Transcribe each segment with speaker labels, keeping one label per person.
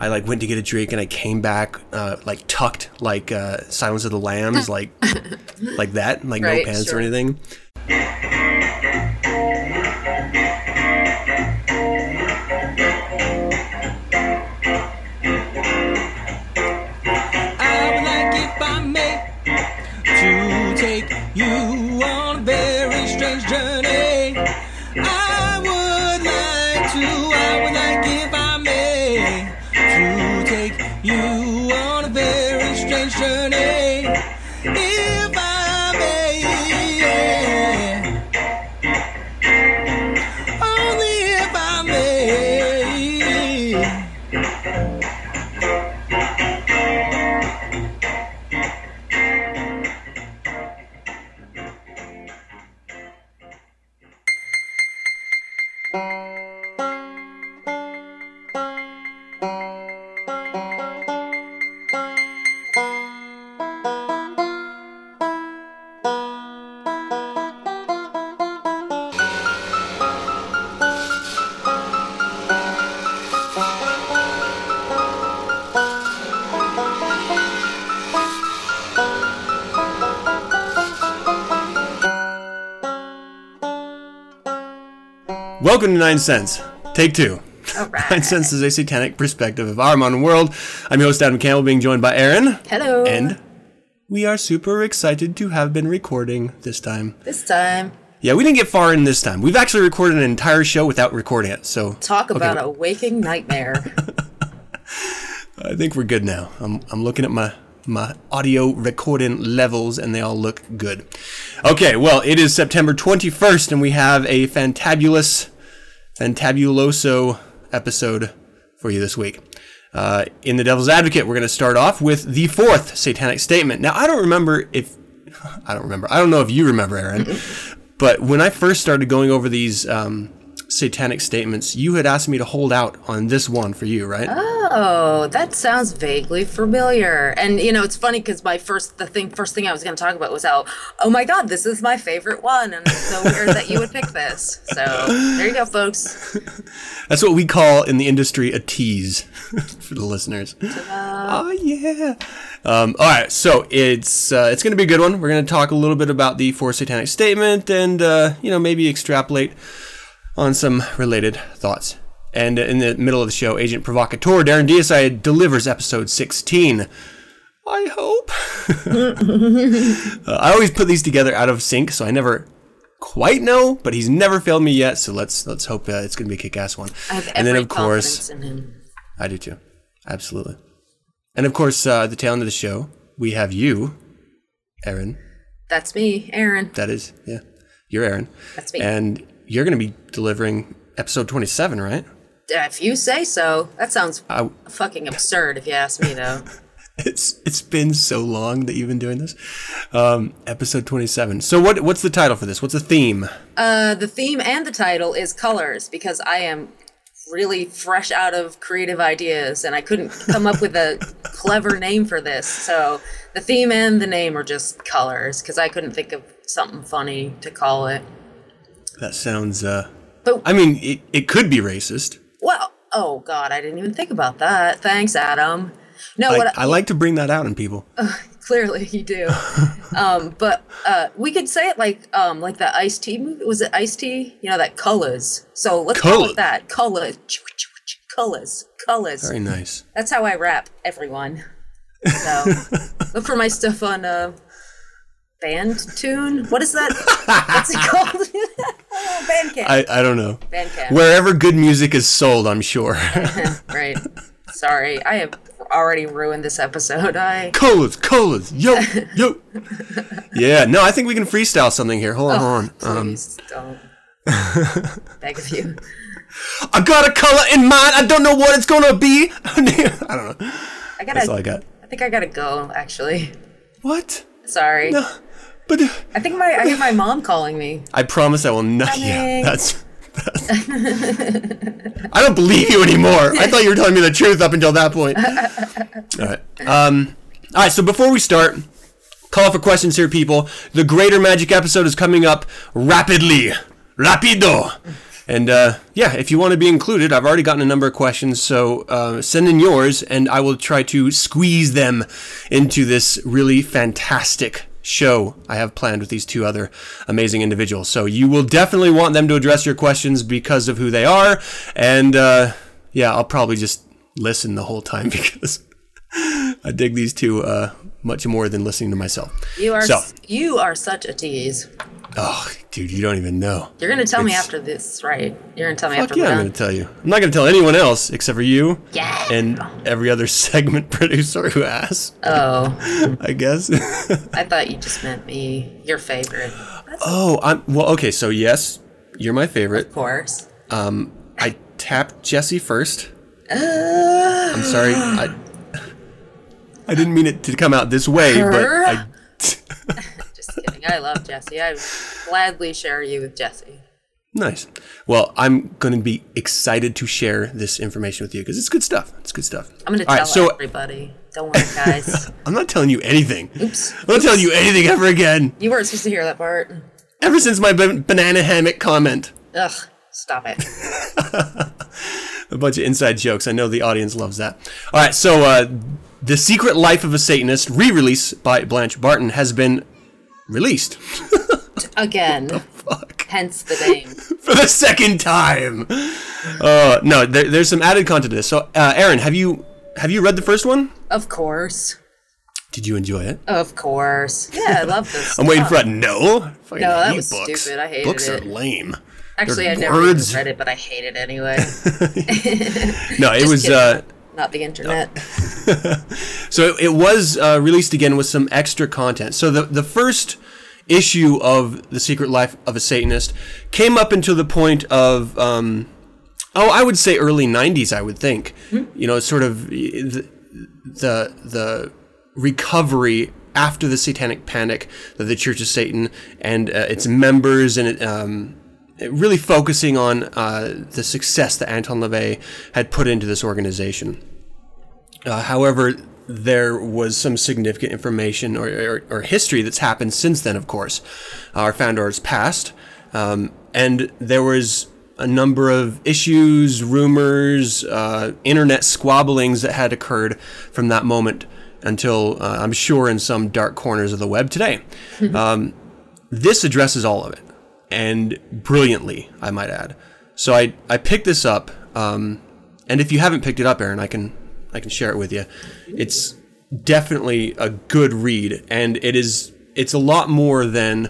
Speaker 1: I like went to get a drink and I came back uh, like tucked like uh, Silence of the Lambs, like like that, like
Speaker 2: Right,
Speaker 1: no pants
Speaker 2: sure.
Speaker 1: or anything.
Speaker 3: 9sense. Take
Speaker 1: two.
Speaker 2: All right.
Speaker 1: 9sense is a satanic perspective of our modern world. I'm your host Adam Campbell, being joined by Aaron,
Speaker 2: Hello.
Speaker 1: and we are super excited to have been recording this time.
Speaker 2: this time,
Speaker 1: Yeah, we didn't get far in this time. We've actually recorded an entire show without recording it, so
Speaker 2: talk
Speaker 1: Okay.
Speaker 2: about a waking nightmare.
Speaker 1: I think we're good now. I'm, I'm looking at my my audio recording levels and they all look good. Okay, well, it is September 21st and we have a fantabulous, fantabuloso episode for you this week. Uh, in The Devil's Advocate, we're going to start off with the fourth satanic statement. Now, I don't remember if. I don't remember. I don't know if you remember, Aaron. But when I first started going over these um, satanic statements, you had asked me to hold out on this one for you, right?
Speaker 2: oh, that sounds vaguely familiar. And you know, it's funny because my first the thing first thing I was going to talk about was how oh my god, this is my favorite one, and it's so weird that you would pick this. So there you go, folks.
Speaker 1: That's what we call in the industry a tease for the listeners. Oh yeah. Um, all right, so it's uh, it's going to be a good one. We're going to talk a little bit about the four satanic statement, and uh, you know maybe extrapolate on some related thoughts. And in the middle of the show, Agent Provocateur Darren Deicide delivers episode 16. I hope. Uh, I always put these together out of sync, so I never quite know, but he's never failed me yet. So let's let's hope uh, it's going to be a kick-ass one.
Speaker 2: I have
Speaker 1: and then of course. I do too. Absolutely. And of course, uh, the tail end of the show, we have you, Aaron.
Speaker 2: That's me, Aaron.
Speaker 1: That is, yeah, you're Aaron.
Speaker 2: That's me.
Speaker 1: And you're going to be delivering episode 27, right?
Speaker 2: If you say so, that sounds
Speaker 1: I,
Speaker 2: fucking absurd. If you ask me, though.
Speaker 1: it's it's been so long that you've been doing this. Um, episode 27. So what what's the title for this? What's the theme?
Speaker 2: Uh, the theme and the title is colors because I am really fresh out of creative ideas and I couldn't come up with a clever name for this. So the theme and the name are just colors because I couldn't think of something funny to call it.
Speaker 1: That sounds. Uh,
Speaker 2: But
Speaker 1: I mean, it, it could be racist.
Speaker 2: well, oh god, I didn't even think about that. Thanks, Adam. No,
Speaker 1: I,
Speaker 2: what
Speaker 1: I like to bring that out in people.
Speaker 2: clearly you do. um, but uh, we could say it like um, like the Ice T movie. Was it Ice T? You know that colors. So let's call
Speaker 1: Colours.
Speaker 2: it that colors. Colors. Colors.
Speaker 1: Very nice.
Speaker 2: That's how I rap everyone. So look for my stuff on uh band tune. What is that? What's it called? Bandcamp.
Speaker 1: I, I don't know.
Speaker 2: Bandcamp.
Speaker 1: Wherever good music is sold, I'm sure.
Speaker 2: right. Sorry, I have already ruined this episode. I
Speaker 1: colors, colors, yo, yo. Yeah, no, I think we can freestyle something here. Hold on, hold on. Um,
Speaker 2: please don't. Beg of you.
Speaker 1: I got a color in mind. I don't know what it's gonna be. I don't know.
Speaker 2: I gotta,
Speaker 1: That's all I got.
Speaker 2: I think I gotta go. Actually,
Speaker 1: What?
Speaker 2: sorry.
Speaker 1: No, but uh,
Speaker 2: I think my I hear my mom calling me.
Speaker 1: I promise I will not. Yeah, that's. that's I don't believe you anymore. I thought you were telling me the truth up until that point. All right. Um. All right. So before we start, call for questions here, people. The Greater Magic episode is coming up rapidly. Rapido. And uh, yeah, if you want to be included, I've already gotten a number of questions, so uh, send in yours, and I will try to squeeze them into this really fantastic show I have planned with these two other amazing individuals. So you will definitely want them to address your questions because of who they are, and uh, yeah, I'll probably just listen the whole time because I dig these two uh, much more than listening to myself.
Speaker 2: You are
Speaker 1: So-
Speaker 2: you are such a tease.
Speaker 1: Oh, dude, you don't even know.
Speaker 2: You're gonna tell me after this, right? You're gonna tell me
Speaker 1: Fuck
Speaker 2: after
Speaker 1: yeah, I'm gonna tell you. I'm not gonna tell anyone else except for you
Speaker 2: Yeah.
Speaker 1: and every other segment producer who asks.
Speaker 2: oh,
Speaker 1: I guess.
Speaker 2: I thought you just meant me, your favorite. Of
Speaker 1: oh, I'm well. Okay, so yes, you're my favorite.
Speaker 2: Of course.
Speaker 1: Um, I tapped Jesse first. I'm sorry. I I didn't mean it to come out this way, but I.
Speaker 2: I love Jesse. I would gladly share you with Jesse.
Speaker 1: Nice. Well, I'm going to be excited to share this information with you because it's good stuff. It's good stuff.
Speaker 2: I'm gonna tell
Speaker 1: right, so
Speaker 2: everybody. Don't worry, guys.
Speaker 1: I'm not telling you anything.
Speaker 2: Oops.
Speaker 1: I'm not telling you anything ever again.
Speaker 2: You weren't supposed to hear that part.
Speaker 1: Ever since my ba- banana hammock comment.
Speaker 2: Ugh. Stop it.
Speaker 1: a bunch of inside jokes. I know the audience loves that. All right, so uh, the Secret Life of a Satanist, re-release by Blanche Barton, has been released
Speaker 2: Again.
Speaker 1: Fuck.
Speaker 2: Hence the name.
Speaker 1: for the second time. Uh, no, there, there's some added content to this. So, uh, Aaron, have you have you read the first one?
Speaker 2: Of course.
Speaker 1: Did you enjoy it?
Speaker 2: Of course. Yeah, I love this.
Speaker 1: I'm waiting for a no.
Speaker 2: No, that was
Speaker 1: books.
Speaker 2: stupid. I hated
Speaker 1: books
Speaker 2: it.
Speaker 1: Books are lame.
Speaker 2: Actually,
Speaker 1: They're
Speaker 2: I never read it, but I hate it anyway.
Speaker 1: No, it was. Uh,
Speaker 2: Not the internet.
Speaker 1: So it, it was uh, released again with some extra content. So the the first issue of the Secret Life of a Satanist came up until the point of um, oh, I would say early '90s. I would think. You know, sort of the the, the recovery after the Satanic Panic that the Church of Satan and uh, its members and um, really focusing on uh, the success that Anton LaVey had put into this organization. Uh, however, there was some significant information or, or, or history that's happened since then, of course. Our founder has passed, um, and there was a number of issues, rumors, uh, internet squabblings that had occurred from that moment until uh, I'm sure in some dark corners of the web today. um, this addresses all of it, and brilliantly, I might add. So I, I picked this up, um, and if you haven't picked it up, Aaron, I can I can share it with you. It's definitely a good read, and it is it's a lot more than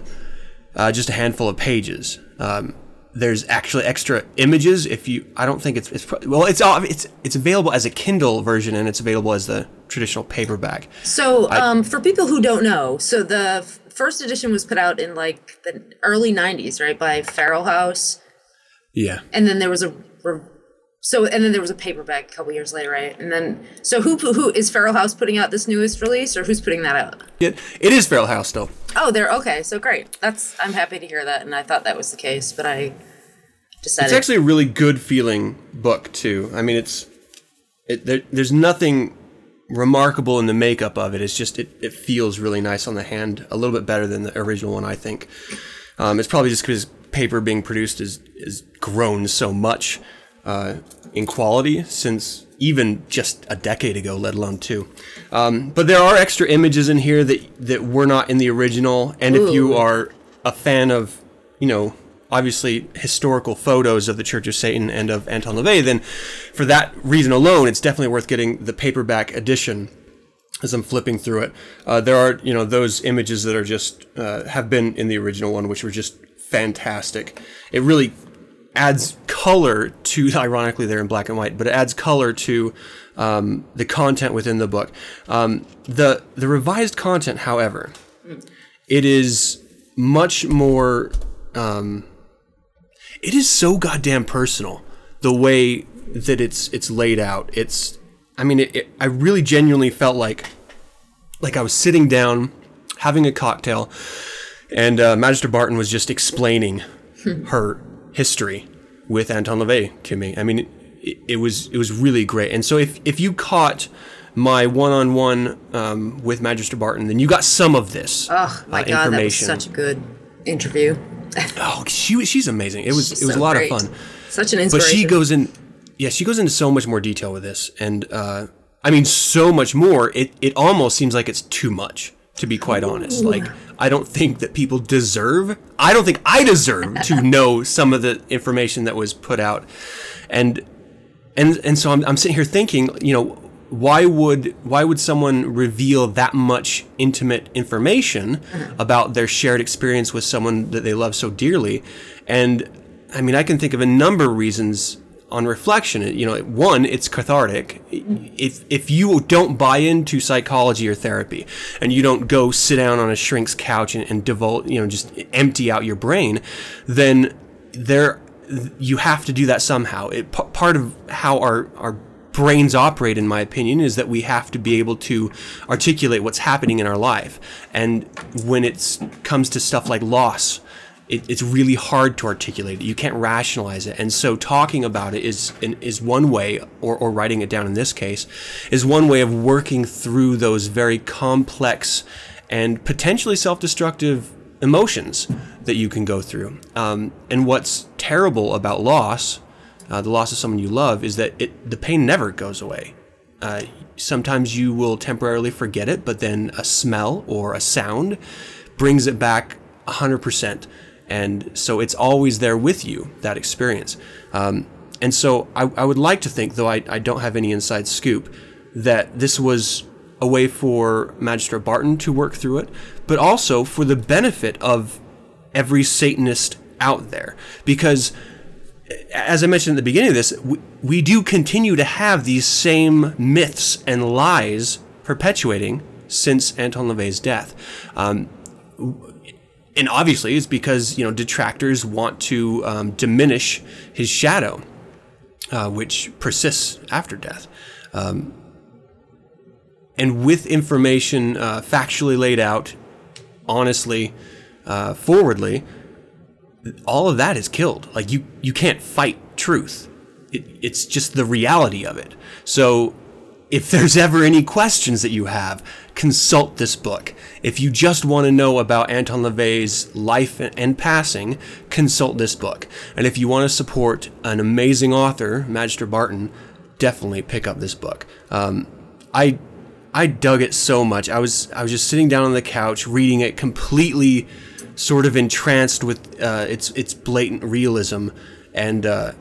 Speaker 1: uh, just a handful of pages. Um, there's actually extra images. If you, I don't think it's it's well, it's all- it's it's available as a Kindle version, and it's available as the traditional paperback.
Speaker 2: So, um, for people who don't know, so the first edition was put out in like the early '90s, right, by Feral House,
Speaker 1: Yeah.
Speaker 2: and then there was a so, and then there was a paperback a couple years later, right? And then, so who who is Feral House putting out this newest release, or who's putting that out?
Speaker 1: It, it is Feral House though.
Speaker 2: Oh, they're okay. So great. That's I'm happy to hear that, and I thought that was the case, but I decided.
Speaker 1: It's actually a really good feeling book too. I mean, it's it, there, there's nothing remarkable in the makeup of it. It's just it, it feels really nice on the hand, a little bit better than the original one, I think. Um, it's probably just because paper being produced is is grown so much uh, in quality since even just a decade ago, let alone two. Um, but there are extra images in here that that were not in the original, and if you are a fan of, you know, obviously historical photos of the Church of Satan and of Anton LaVey, then for that reason alone, it's definitely worth getting the paperback edition. As I'm flipping through it, uh, there are you know those images that are just uh, have been in the original one, which were just fantastic. It really adds color to ironically they're in black and white but it adds color to um, the content within the book um, the the revised content however it is much more um, it is so goddamn personal the way that it's it's laid out it's i mean it, it, i really genuinely felt like like i was sitting down having a cocktail and uh, magister barton was just explaining her history with Anton LaVey to me. I mean, it, it was it was really great. And so if if you caught my one-on-one um, with Magister Barton, then you got some of this
Speaker 2: oh my
Speaker 1: uh,
Speaker 2: god, that was such a good interview.
Speaker 1: Oh, she she's amazing. It was
Speaker 2: She's
Speaker 1: it was
Speaker 2: so
Speaker 1: a lot
Speaker 2: great.
Speaker 1: of fun.
Speaker 2: Such an inspiration.
Speaker 1: But she goes in, yeah, she goes into so much more detail with this, and uh, I mean, so much more. It it almost seems like it's too much, to be quite honest. Like, I don't think that people deserve. I don't think I deserve to know some of the information that was put out, and and and so I'm I'm sitting here thinking, you know. Why would why would someone reveal that much intimate information mm-hmm. about their shared experience with someone that they love so dearly? And I mean, I can think of a number of reasons on reflection. You know, one, it's cathartic. Mm-hmm. If if you don't buy into psychology or therapy, and you don't go sit down on a shrink's couch and, and divulge, you know, just empty out your brain, then there you have to do that somehow. It part of how our our brains operate in my opinion is that we have to be able to articulate what's happening in our life and when it comes to stuff like loss it, it's really hard to articulate it. You can't rationalize it, and so talking about it is is one way, or, or writing it down in this case, is one way of working through those very complex and potentially self-destructive emotions that you can go through. Um, and what's terrible about loss, uh, the loss of someone you love, is that it the pain never goes away. Uh, sometimes you will temporarily forget it, but then a smell or a sound brings it back 100%. And so it's always there with you, that experience. Um, and so I, I would like to think, though I, I don't have any inside scoop, that this was a way for Magistrate Barton to work through it, but also for the benefit of every Satanist out there. Because as I mentioned at the beginning of this, we, we do continue to have these same myths and lies perpetuating since Anton LaVey's death. Um, and obviously, it's because you know detractors want to um, diminish his shadow, uh, which persists after death. Um, and with information uh, factually laid out, honestly, uh, forwardly, all of that is killed. Like you, you can't fight truth. It, it's just the reality of it. So, if there's ever any questions that you have, consult this book. If you just want to know about Anton LaVey's life and passing, consult this book. And if you want to support an amazing author, Magister Barton, definitely pick up this book. Um, I I dug it so much. I was I was just sitting down on the couch reading it completely sort of entranced with uh, its its blatant realism, and uh,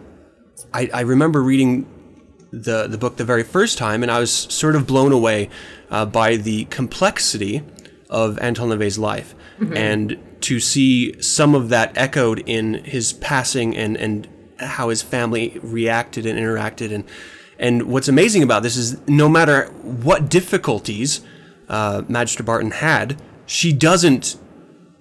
Speaker 1: I, I remember reading the the book the very first time, and I was sort of blown away uh, by the complexity of Anton LaVey's life, and to see some of that echoed in his passing and and how his family reacted and interacted. And. And what's amazing about this is no matter what difficulties uh, Magister Barton had, she doesn't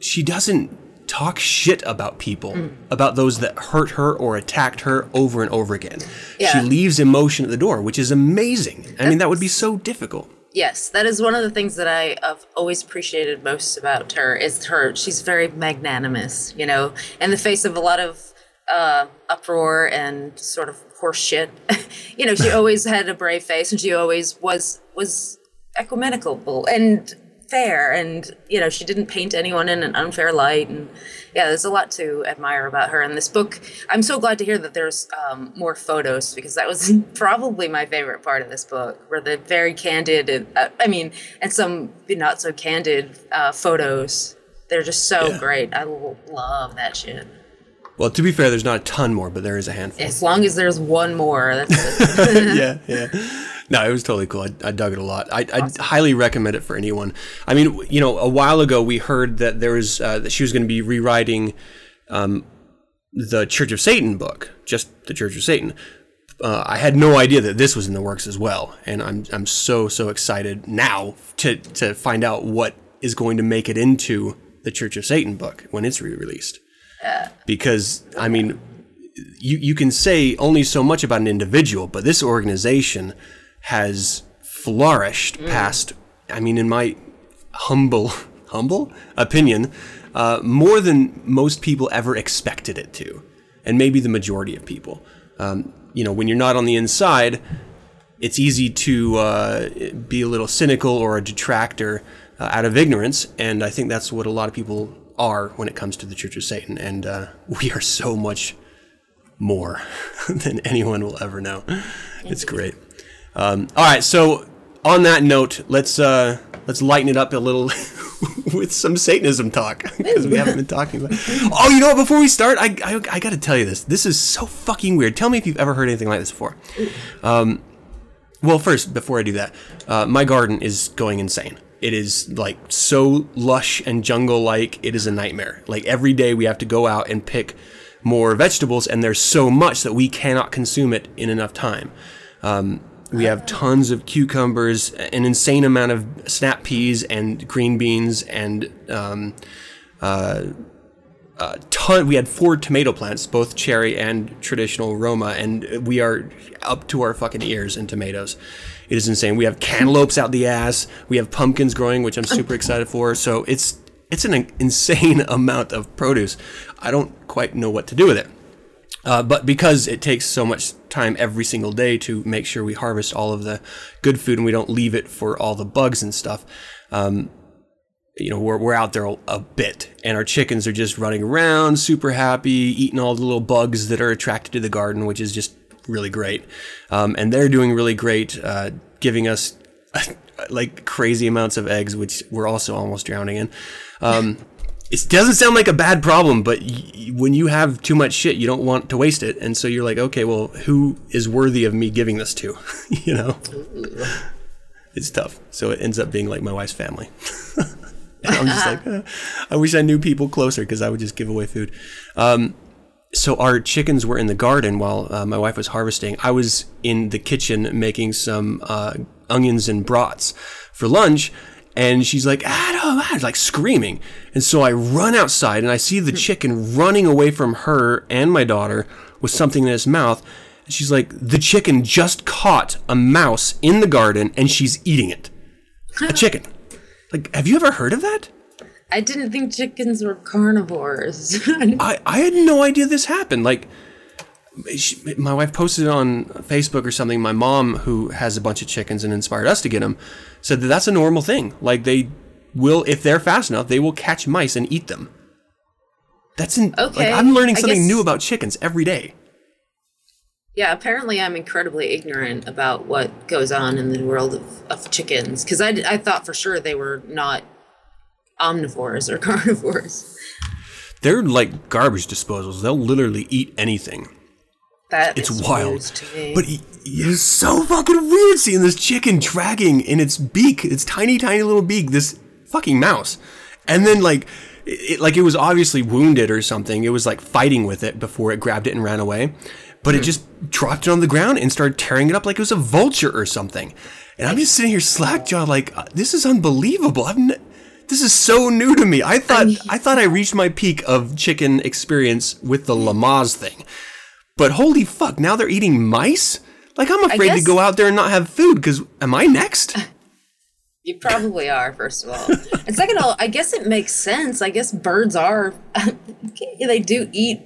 Speaker 1: she doesn't talk shit about people, about those that hurt her or attacked her over and over again.
Speaker 2: Yeah.
Speaker 1: She leaves emotion at the door, which is amazing. I mean, that would be so difficult.
Speaker 2: Yes, that is one of the things that I have always appreciated most about her is her. She's very magnanimous, you know, in the face of a lot of uh, uproar and sort of horse shit. you know, she always had a brave face, and she always was was ecumenical and fair, and you know, she didn't paint anyone in an unfair light. And yeah, there's a lot to admire about her. And this book, I'm so glad to hear that there's um, more photos because that was probably my favorite part of this book, were the very candid, and, uh, I mean, and some not so candid uh, photos. They're just so
Speaker 1: Yeah.
Speaker 2: great. I l- love that shit.
Speaker 1: Well, to be fair, there's not a ton more, but there is a handful.
Speaker 2: As long as there's one more,
Speaker 1: yeah, yeah. No, it was totally cool. I, I dug it a lot. I, I highly recommend it for anyone. I mean, you know, a while ago we heard that there was uh, that she was going to be rewriting um, the Church of Satan book, just the Church of Satan. Uh, I had no idea that this was in the works as well, and I'm I'm so so excited now to to find out what is going to make it into the Church of Satan book when it's re-released. Because I mean, you you can say only so much about an individual, but this organization has flourished past. I mean, in my humble humble opinion, uh, more than most people ever expected it to, and maybe the majority of people. Um, you know, when you're not on the inside, it's easy to uh, be a little cynical or a detractor uh, out of ignorance, and I think that's what a lot of people are when it comes to the Church of Satan, and uh, we are so much more than anyone will ever know. It's great. Um, all right, so on that note, let's uh, let's lighten it up a little with some Satanism talk because we haven't been talking about. Oh, you know what? Before we start, I, I I got to tell you this. This is so fucking weird. Tell me if you've ever heard anything like this before. Um, well, first, before I do that, uh, my garden is going insane. It is like so lush and jungle like. It is a nightmare. Like every day we have to go out and pick more vegetables, and there's so much that we cannot consume it in enough time. Um, we have tons of cucumbers, an insane amount of snap peas and green beans, and um, uh, uh, ton. We had four tomato plants, both cherry and traditional Roma, and we are up to our fucking ears in tomatoes. It is insane. We have cantaloupes out the ass. We have pumpkins growing, which I'm super excited for. So it's it's an insane amount of produce. I don't quite know what to do with it. Uh, but because it takes so much time every single day to make sure we harvest all of the good food and we don't leave it for all the bugs and stuff, um, you know, we're, we're out there a, bit and our chickens are just running around, super happy, eating all the little bugs that are attracted to the garden, which is just really great. Um, and they're doing really great, uh, giving us like crazy amounts of eggs, which we're also almost drowning in. Um, it doesn't sound like a bad problem, but y- when you have too much shit, you don't want to waste it, and so you're like, okay, well, who is worthy of me giving this to? you know, it's tough. So it ends up being like my wife's family. I'm just like, uh, I wish I knew people closer because I would just give away food. Um, so our chickens were in the garden while uh, my wife was harvesting. I was in the kitchen making some uh, onions and brats for lunch, and she's like, Adam, Adam, like screaming. And so I run outside and I see the chicken running away from her and my daughter with something in its mouth. And she's like, the chicken just caught a mouse in the garden and she's eating it. A chicken. Like, have you ever heard of that?
Speaker 2: I didn't think chickens were carnivores.
Speaker 1: I, I had no idea this happened. Like, she, my wife posted on Facebook or something. My mom, who has a bunch of chickens and inspired us to get them, said that that's a normal thing. Like, they will, if they're fast enough, they will catch mice and eat them. That's in,
Speaker 2: Okay,
Speaker 1: like I'm learning something
Speaker 2: guess-
Speaker 1: new about chickens every day.
Speaker 2: yeah, apparently I'm incredibly ignorant about what goes on in the world of, of chickens because I, I thought for sure they were not omnivores or carnivores.
Speaker 1: They're like garbage disposals. They'll literally eat anything.
Speaker 2: That
Speaker 1: It's wild. But it's so fucking weird seeing this chicken dragging in its beak, its tiny, tiny little beak, this fucking mouse. And then like, it, like it was obviously wounded or something. It was like fighting with it before it grabbed it and ran away. But it just dropped it on the ground and started tearing it up like it was a vulture or something. And I'm just sitting here slack jawed like, uh, this is unbelievable. I've n- this is so new to me. I thought I thought I reached my peak of chicken experience with the Lamaze thing. But holy fuck, now they're eating mice? Like I'm afraid to go out there and not have food because am I next?
Speaker 2: You probably are, first of all. And second of all, I guess it makes sense. I guess birds are, they do eat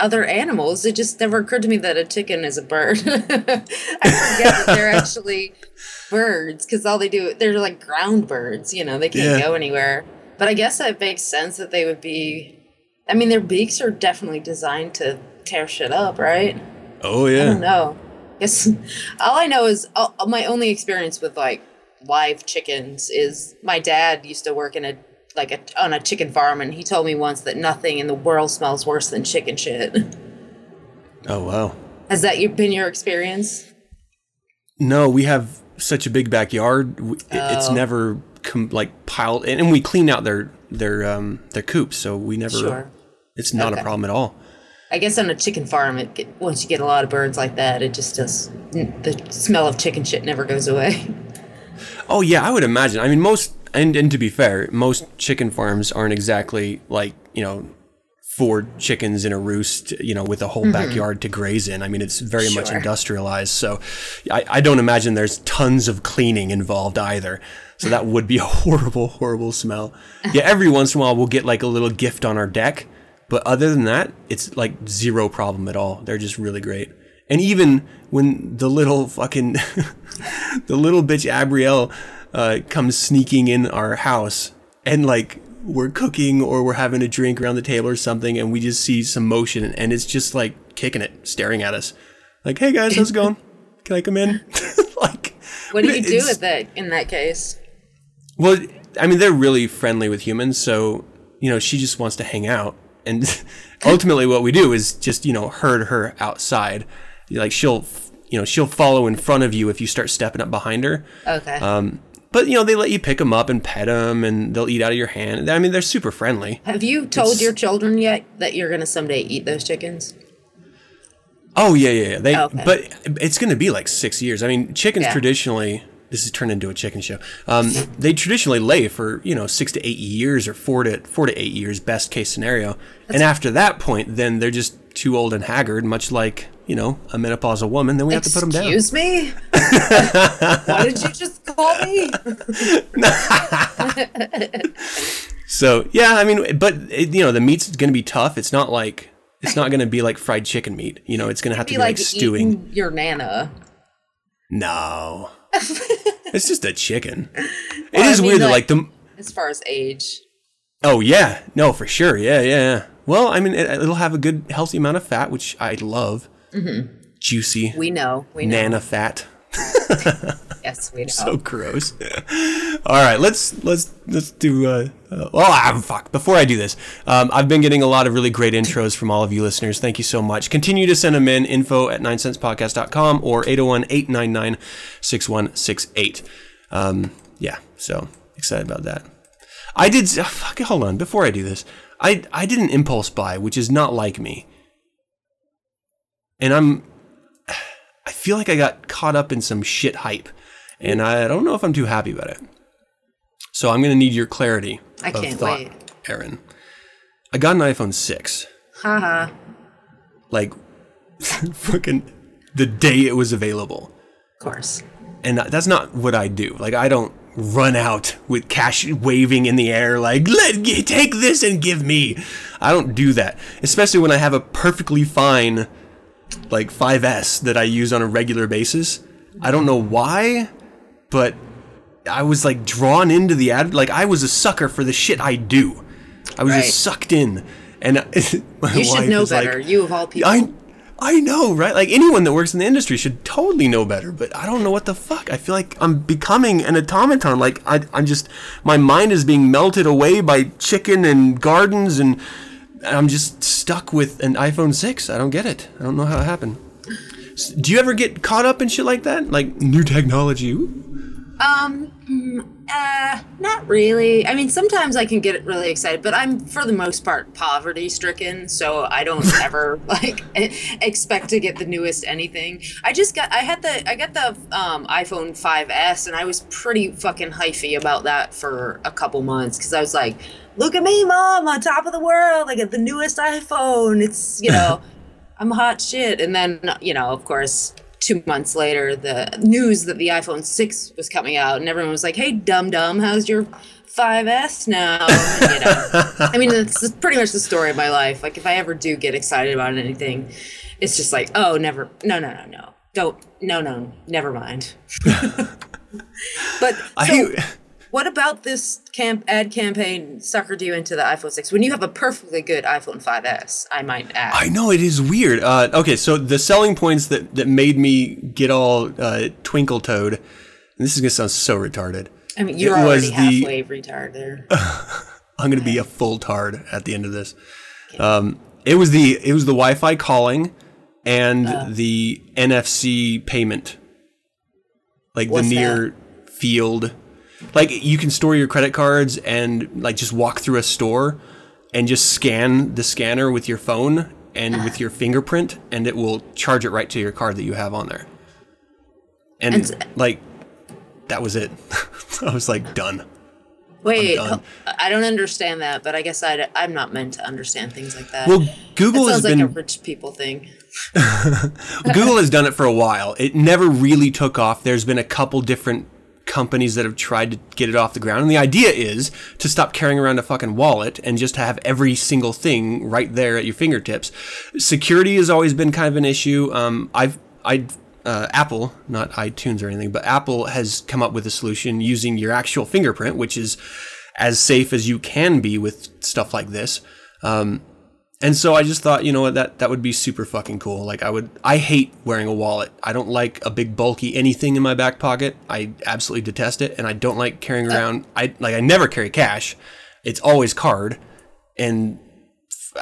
Speaker 2: other animals. It just never occurred to me that a chicken is a bird. I forget that they're actually birds because all they do, they're like ground birds, you know, they can't
Speaker 1: Yeah.
Speaker 2: go anywhere. But I guess it makes sense that they would be, I mean, their beaks are definitely designed to tear shit up, right?
Speaker 1: Oh yeah.
Speaker 2: I don't know. Guess all I know is all, my only experience with like live chickens is my dad used to work in a like a, on a chicken farm, and he told me once that nothing in the world smells worse than chicken shit.
Speaker 1: Oh wow.
Speaker 2: Has that been your experience?
Speaker 1: No, we have such a big backyard. it- It's
Speaker 2: Oh.
Speaker 1: never com- like piled, and, and we clean out their their um their coops, so we never.
Speaker 2: Sure.
Speaker 1: It's not a problem at all.
Speaker 2: I guess on a chicken farm, it get, once you get a lot of birds like that, it just does. The smell of chicken shit never goes away.
Speaker 1: Oh yeah, I would imagine. I mean, most and and to be fair, most chicken farms aren't exactly like you know four chickens in a roost, you know, with a whole mm-hmm. backyard to graze in. I mean, it's very much industrialized, so I, I don't imagine there's tons of cleaning involved either. So that would be a horrible, horrible smell. Yeah, every once in a while we'll get like a little gift on our deck, but other than that, it's like zero problem at all. They're just really great. And even when the little fucking the little bitch Abrielle uh, comes sneaking in our house and like we're cooking or we're having a drink around the table or something, and we just see some motion, and it's just like kicking it, staring at us, like, "Hey guys, how's it going? Can I come in?" like,
Speaker 2: What do you do with that in that case?
Speaker 1: Well, I mean, they're really friendly with humans, so you know, she just wants to hang out, and ultimately, what we do is just you know herd her outside. Like she'll, you know, she'll follow in front of you if you start stepping up behind her.
Speaker 2: Okay.
Speaker 1: Um, but you know, they let you pick them up and pet them, and they'll eat out of your hand. I mean, they're super friendly.
Speaker 2: Have you told
Speaker 1: it's-
Speaker 2: your children yet that you're gonna someday eat those chickens?
Speaker 1: Oh yeah, yeah, yeah. They,
Speaker 2: Okay.
Speaker 1: but it's going to be like six years. I mean, chickens
Speaker 2: Yeah.
Speaker 1: traditionally. This is turned into a chicken show. Um, they traditionally lay for you know six to eight years or four to four to eight years, best case scenario. and after that point, then they're just too old and haggard, much like you know a menopausal woman. Then we have to put them down.
Speaker 2: Excuse me? Why did you just call me?
Speaker 1: So yeah, I mean, but it, you know the meat's going to be tough. It's not like it's not going to be like fried chicken meat. You know, it's going to have to
Speaker 2: Be
Speaker 1: be
Speaker 2: like
Speaker 1: like stewing.
Speaker 2: your nana.
Speaker 1: No, it's just a chicken. It
Speaker 2: Well, I mean,
Speaker 1: weird that
Speaker 2: like-
Speaker 1: like the
Speaker 2: As far as age.
Speaker 1: Oh yeah, no, for sure, yeah, yeah. yeah. Well, I mean, it, it'll have a good, healthy amount of fat, which I love. Mm-hmm. Juicy,
Speaker 2: We know. We know.
Speaker 1: nana fat.
Speaker 2: Yes, we know.
Speaker 1: So gross. All right, let's let's let's do. Uh, uh, oh, ah, fuck! Before I do this, um, I've been getting a lot of really great intros from all of you listeners. Thank you so much. Continue to send them in. Info at 9centspodcast.com or 801-899-6168. Um, yeah, so excited about that. I did. Oh, fuck, hold on. Before I do this, I I did an impulse buy, which is not like me, and I'm. I feel like I got caught up in some shit hype, and I don't know if I'm too happy about it. So I'm gonna need your clarity.
Speaker 2: I can't
Speaker 1: thought,
Speaker 2: wait.
Speaker 1: Aaron. I got an iPhone six,
Speaker 2: Haha.
Speaker 1: like fucking the day it was available.
Speaker 2: Of course.
Speaker 1: and that's not what I do. Like I don't run out with cash waving in the air like let me take this and give me. I don't do that, especially when I have a perfectly fine like 5S that I use on a regular basis. I don't know why, but I was like drawn into the ad. Like I was a sucker for the shit I do. I was
Speaker 2: Right.
Speaker 1: just sucked in, and my
Speaker 2: You should
Speaker 1: wife
Speaker 2: know
Speaker 1: is like,
Speaker 2: better. you of all people.
Speaker 1: I I know, right? Like anyone that works in the industry should totally know better, but I don't know what the fuck. I feel like I'm becoming an automaton. Like I, I'm just my mind is being melted away by chicken and gardens, and I'm just stuck with an iPhone six. I don't get it. I don't know how it happened. Do you ever get caught up in shit like that? Like new technology?
Speaker 2: Um, mm, uh, not really. I mean, sometimes I can get really excited, but I'm for the most part poverty stricken, so I don't ever like expect to get the newest anything. I just got, I had the, I got the um, iPhone 5s, and I was pretty fucking hyphy about that for a couple months because I was like, "Look at me, mom, on top of the world! I got the newest iPhone. It's you know." I'm hot shit. And then, you know, of course, two months later, the news that the iPhone 6 was coming out, and everyone was like, hey, dum dum, how's your 5S now? And, you know, I mean, it's pretty much the story of my life. Like, if I ever do get excited about anything, it's just like, oh, never, no, no, no, no. Don't, no, no, never mind. but so,
Speaker 1: I
Speaker 2: what about this camp ad campaign suckered you into the iPhone 6 when you have a perfectly good iPhone 5S? I might add.
Speaker 1: I know it is weird. Uh, okay, so the selling points that that made me get all uh, twinkle toed. and This is gonna sound so retarded.
Speaker 2: I mean, you're
Speaker 1: It
Speaker 2: already
Speaker 1: the-
Speaker 2: halfway retarded.
Speaker 1: I'm gonna be a full tard at the end of this. Um, it was the it was the Wi-Fi calling and
Speaker 2: Uh.
Speaker 1: the NFC payment, like the near field. Like you can store your credit cards and like just walk through a store and just scan the scanner with your phone and uh-huh. with your fingerprint, and it will charge it right to your card that you have on there. And,
Speaker 2: And-
Speaker 1: like that was it. I was like done.
Speaker 2: Wait,
Speaker 1: done.
Speaker 2: I don't understand that, but I guess I, I'm not meant to understand things like that.
Speaker 1: Well,
Speaker 2: that
Speaker 1: Google has
Speaker 2: sounds like
Speaker 1: been
Speaker 2: a rich people thing.
Speaker 1: Google has done it for a while. It never really took off. There's been a couple different companies that have tried to get it off the ground. And the idea is to stop carrying around a fucking wallet and just have every single thing right there at your fingertips. Security has always been kind of an issue. Um, I've, I, uh, Apple, not iTunes or anything, but Apple has come up with a solution using your actual fingerprint, which is as safe as you can be with stuff like this. Um, and so I just thought, you know what, that that would be super fucking cool. Like I would, I hate wearing a wallet. I don't like a big bulky anything in my back pocket. I absolutely detest it, and I don't like carrying around. I like I never carry cash. It's always card, and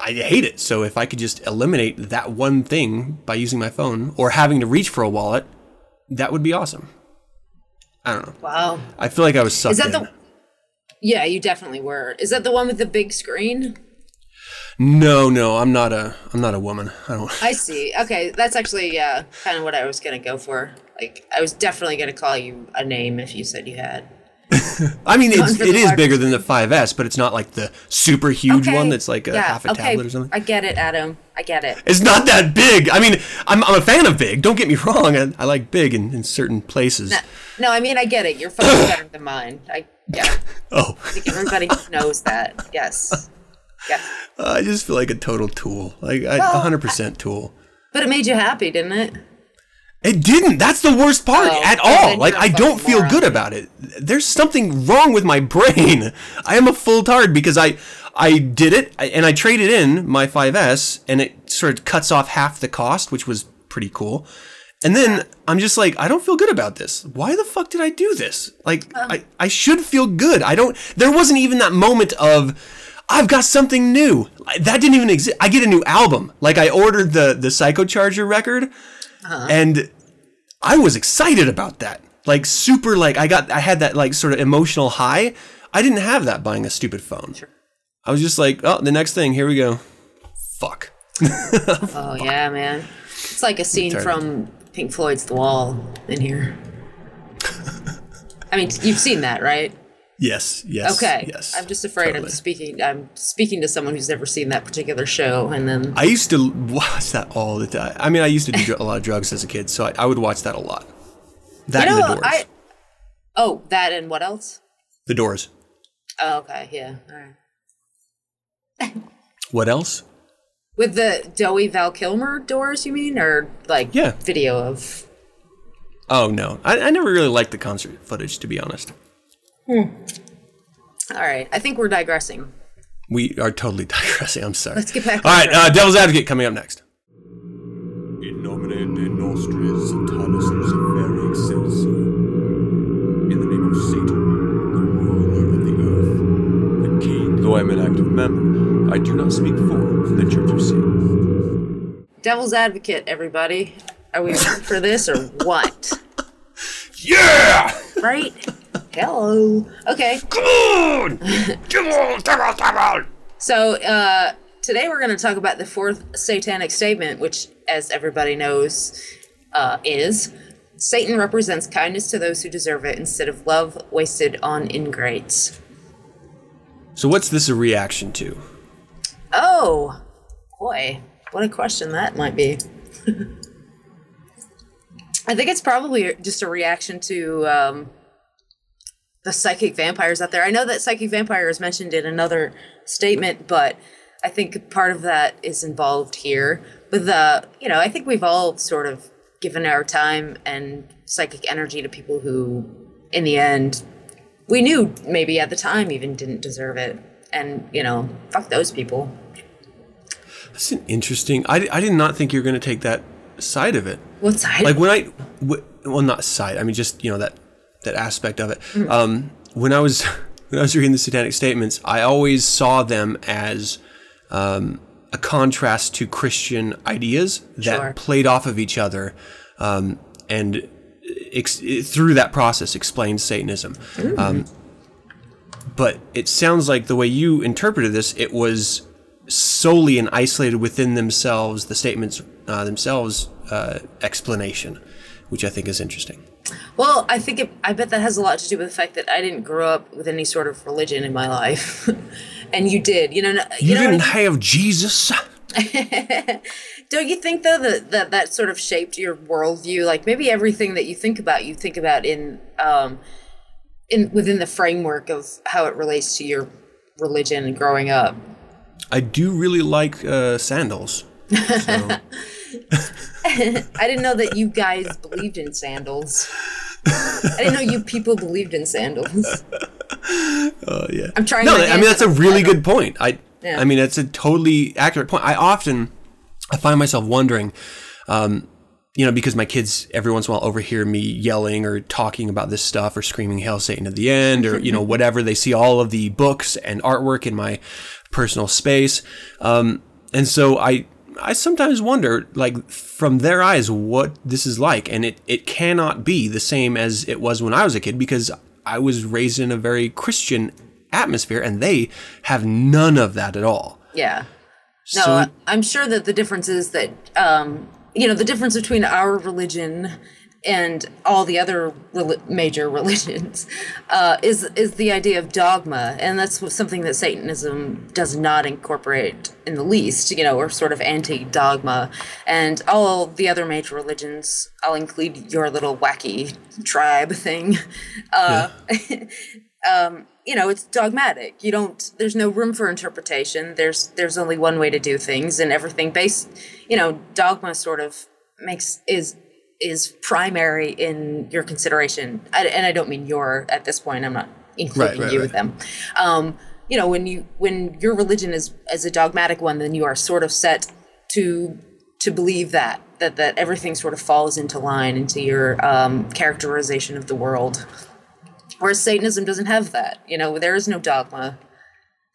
Speaker 1: I hate it. So if I could just eliminate that one thing by using my phone or having to reach for a wallet, that would be awesome. I don't know.
Speaker 2: Wow.
Speaker 1: I feel like I was sucked
Speaker 2: Is that
Speaker 1: in.
Speaker 2: the? Yeah, you definitely were. Is that the one with the big screen?
Speaker 1: No, no, I'm not a I'm not a woman. I don't.
Speaker 2: I see. Okay, that's actually uh, kind of what I was gonna go for. Like, I was definitely gonna call you a name if you said you had.
Speaker 1: I mean, it's, it is
Speaker 2: large-
Speaker 1: bigger than the 5S, but it's not like the super huge
Speaker 2: Okay,
Speaker 1: one that's like a
Speaker 2: yeah,
Speaker 1: half a
Speaker 2: okay,
Speaker 1: tablet or something.
Speaker 2: I get it, Adam. I get it.
Speaker 1: It's not that big. I mean, I'm, I'm a fan of big. Don't get me wrong. I, I like big in, in certain places.
Speaker 2: No, I mean I get it. Your phone's better than mine. I yeah.
Speaker 1: oh.
Speaker 2: I think everybody knows that. Yes. Yes.
Speaker 1: I just feel like a total tool. Like I,
Speaker 2: Well,
Speaker 1: 100% tool.
Speaker 2: But it made you happy, didn't it?
Speaker 1: It didn't. That's the worst part
Speaker 2: Oh,
Speaker 1: at all. Like I don't feel
Speaker 2: moron.
Speaker 1: good about it. There's something wrong with my brain. I am a full tard because I I did it and I traded in my 5S and it sort of cuts off half the cost, which was pretty cool. And then I'm just like, I don't feel good about this. Why the fuck did I do this? Like
Speaker 2: Um.
Speaker 1: I, I should feel good. I don't there wasn't even that moment of I've got something new. That didn't even exist. I get a new album. Like I ordered the the Psychocharger record uh-huh. and I was excited about that. Like super like I got I had that like sort of emotional high. I didn't have that buying a stupid phone. I was just like, oh, the next thing, here we go. Fuck.
Speaker 2: Oh yeah, man. It's like a scene from Pink Floyd's The Wall in here. I mean, you've seen that, right?
Speaker 1: Yes, yes.
Speaker 2: Okay.
Speaker 1: Yes.
Speaker 2: I'm just afraid
Speaker 1: totally.
Speaker 2: I'm speaking I'm speaking to someone who's never seen that particular show and then
Speaker 1: I used to watch that all the time. I mean, I used to do a lot of drugs as a kid, so I, I would watch that a lot. That
Speaker 2: You
Speaker 1: and
Speaker 2: know,
Speaker 1: the doors.
Speaker 2: I Oh, that and what else?
Speaker 1: the doors.
Speaker 2: Oh, okay, yeah. All right.
Speaker 1: What else?
Speaker 2: With the Dowie Val Kilmer doors, you mean, or like
Speaker 1: Yeah.
Speaker 2: video of?
Speaker 1: Oh no, I, I never really liked the concert footage, to be honest.
Speaker 2: All right, I think we're digressing.
Speaker 1: We are totally digressing. I'm sorry.
Speaker 2: Let's get back
Speaker 1: All
Speaker 2: on
Speaker 1: right,
Speaker 2: track.
Speaker 1: uh, Devil's Advocate coming up next.
Speaker 4: In nomine de nostris Satanis Luciferi Excelsior. In the name of Satan, the ruler of the earth, the king. Though I am an active member, I do not speak for the Church of Satan.
Speaker 2: Devil's Advocate, everybody. Are we for this or what?
Speaker 1: Yeah!
Speaker 2: Right? Hello. Okay.
Speaker 1: Devil, devil!
Speaker 2: So uh, today we're going to talk about the fourth satanic statement, which, as everybody knows, uh, is Satan represents kindness to those who deserve it instead of love wasted on ingrates.
Speaker 1: So what's this a reaction to?
Speaker 2: Oh, boy, what a question that might be. I think it's probably just a reaction to um, the psychic vampires out there. I know that psychic vampire is mentioned in another statement, but I think part of that is involved here. With the, you know, I think we've all sort of given our time and psychic energy to people who, in the end, we knew maybe at the time even didn't deserve it. And, you know, fuck those people.
Speaker 1: That's an interesting. I, I did not think you were going to take that side of it.
Speaker 2: What side?
Speaker 1: Like when I, well, not side. I mean, just you know that that aspect of it. Um, when I was when I was reading the Satanic Statements, I always saw them as um, a contrast to Christian ideas that
Speaker 2: Sure.
Speaker 1: played off of each other, um, and ex- through that process explained Satanism. Um, but it sounds like the way you interpreted this, it was solely and isolated within themselves, the statements uh, themselves uh, explanation, which I think is interesting.
Speaker 2: Well, I think it, I bet that has a lot to do with the fact that I didn't grow up with any sort of religion in my life, and you did. You know,
Speaker 1: You,
Speaker 2: you know
Speaker 1: didn't
Speaker 2: mean?
Speaker 1: have Jesus.
Speaker 2: Don't you think though that, that that sort of shaped your worldview? Like maybe everything that you think about, you think about in um, in within the framework of how it relates to your religion and growing up.
Speaker 1: I do really like uh, sandals. So,
Speaker 2: I didn't know that you guys believed in sandals. I didn't know you people believed in sandals.
Speaker 1: Oh yeah.
Speaker 2: I'm trying
Speaker 1: No, I mean that's a really good point. I
Speaker 2: Yeah.
Speaker 1: I mean that's a totally accurate point. I often I find myself wondering, um, you know, because my kids every once in a while overhear me yelling or talking about this stuff or screaming "Hail Satan" at the end or you know whatever. They see all of the books and artwork in my personal space, um, and so I. I sometimes wonder, like, from their eyes, what this is like. And it, it cannot be the same as it was when I was a kid because I was raised in a very Christian atmosphere and they have none of that at all.
Speaker 2: Yeah. No,
Speaker 1: So-
Speaker 2: I'm sure that the difference is that um, you know the difference between our religion and all the other reli- major religions uh, is is the idea of dogma, and that's something that Satanism does not incorporate in the least. You know, or sort of anti-dogma, and all the other major religions. I'll include your little wacky tribe thing. Uh, you know it's dogmatic you don't there's no room for interpretation there's there's only one way to do things and everything based you know dogma sort of makes is is primary in your consideration I, and i don't mean your at this point i'm not including
Speaker 1: right,
Speaker 2: you
Speaker 1: right.
Speaker 2: with them um you know when you when your religion is as a dogmatic one then you are sort of set to to believe that that that everything sort of falls into line into your um characterization of the world Whereas Satanism doesn't have that. You know, there is no dogma.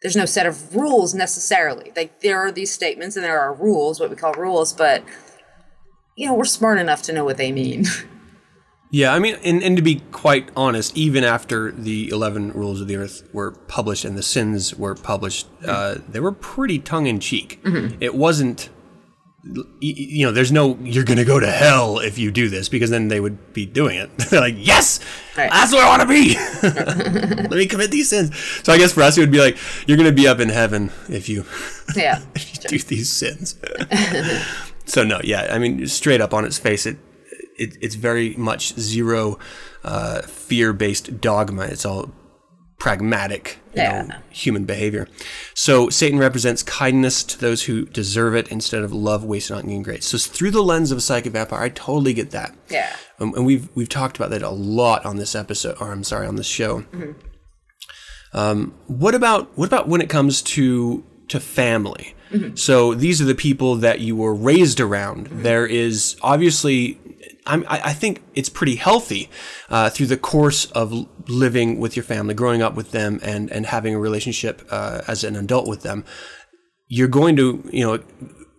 Speaker 2: There's no set of rules necessarily. Like there are these statements and there are rules, what we call rules, but you know, we're smart enough to know what they mean.
Speaker 1: Yeah, I mean, and, and to be quite honest, even after the 11 Rules of the Earth were published and the sins were published, uh, they were pretty tongue in cheek. It wasn't, you know, there's no, you're going to go to hell if you do this, because then they would be doing it. They're like, yes,
Speaker 2: Right.
Speaker 1: that's where I want to be. Let me commit these sins. So I guess for us, it would be like, you're going to be up in heaven if you.
Speaker 2: yeah.
Speaker 1: if you do these sins. So no, yeah, I mean, straight up on its face, it, it it's very much zero uh, fear-based dogma. It's all pragmatic, you know, human behavior. So Satan represents kindness to those who deserve it instead of love wasted on great. So through the lens of a psychic vampire, I totally get that.
Speaker 2: Yeah.
Speaker 1: Um, and we've we've talked about that a lot on this episode, or I'm sorry, on this show. Um, what about what about when it comes to to family? So these are the people that you were raised around. There is obviously, I'm, I, I think it's pretty healthy uh, through the course of living with your family, growing up with them, and and having a relationship uh, as an adult with them. You're going to, you know,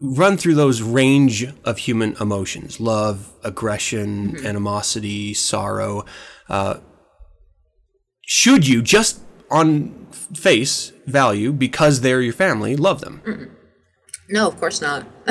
Speaker 1: run through those range of human emotions: love, aggression, animosity, sorrow. Uh, should you just on face value because they're your family love them?
Speaker 2: No, of course not.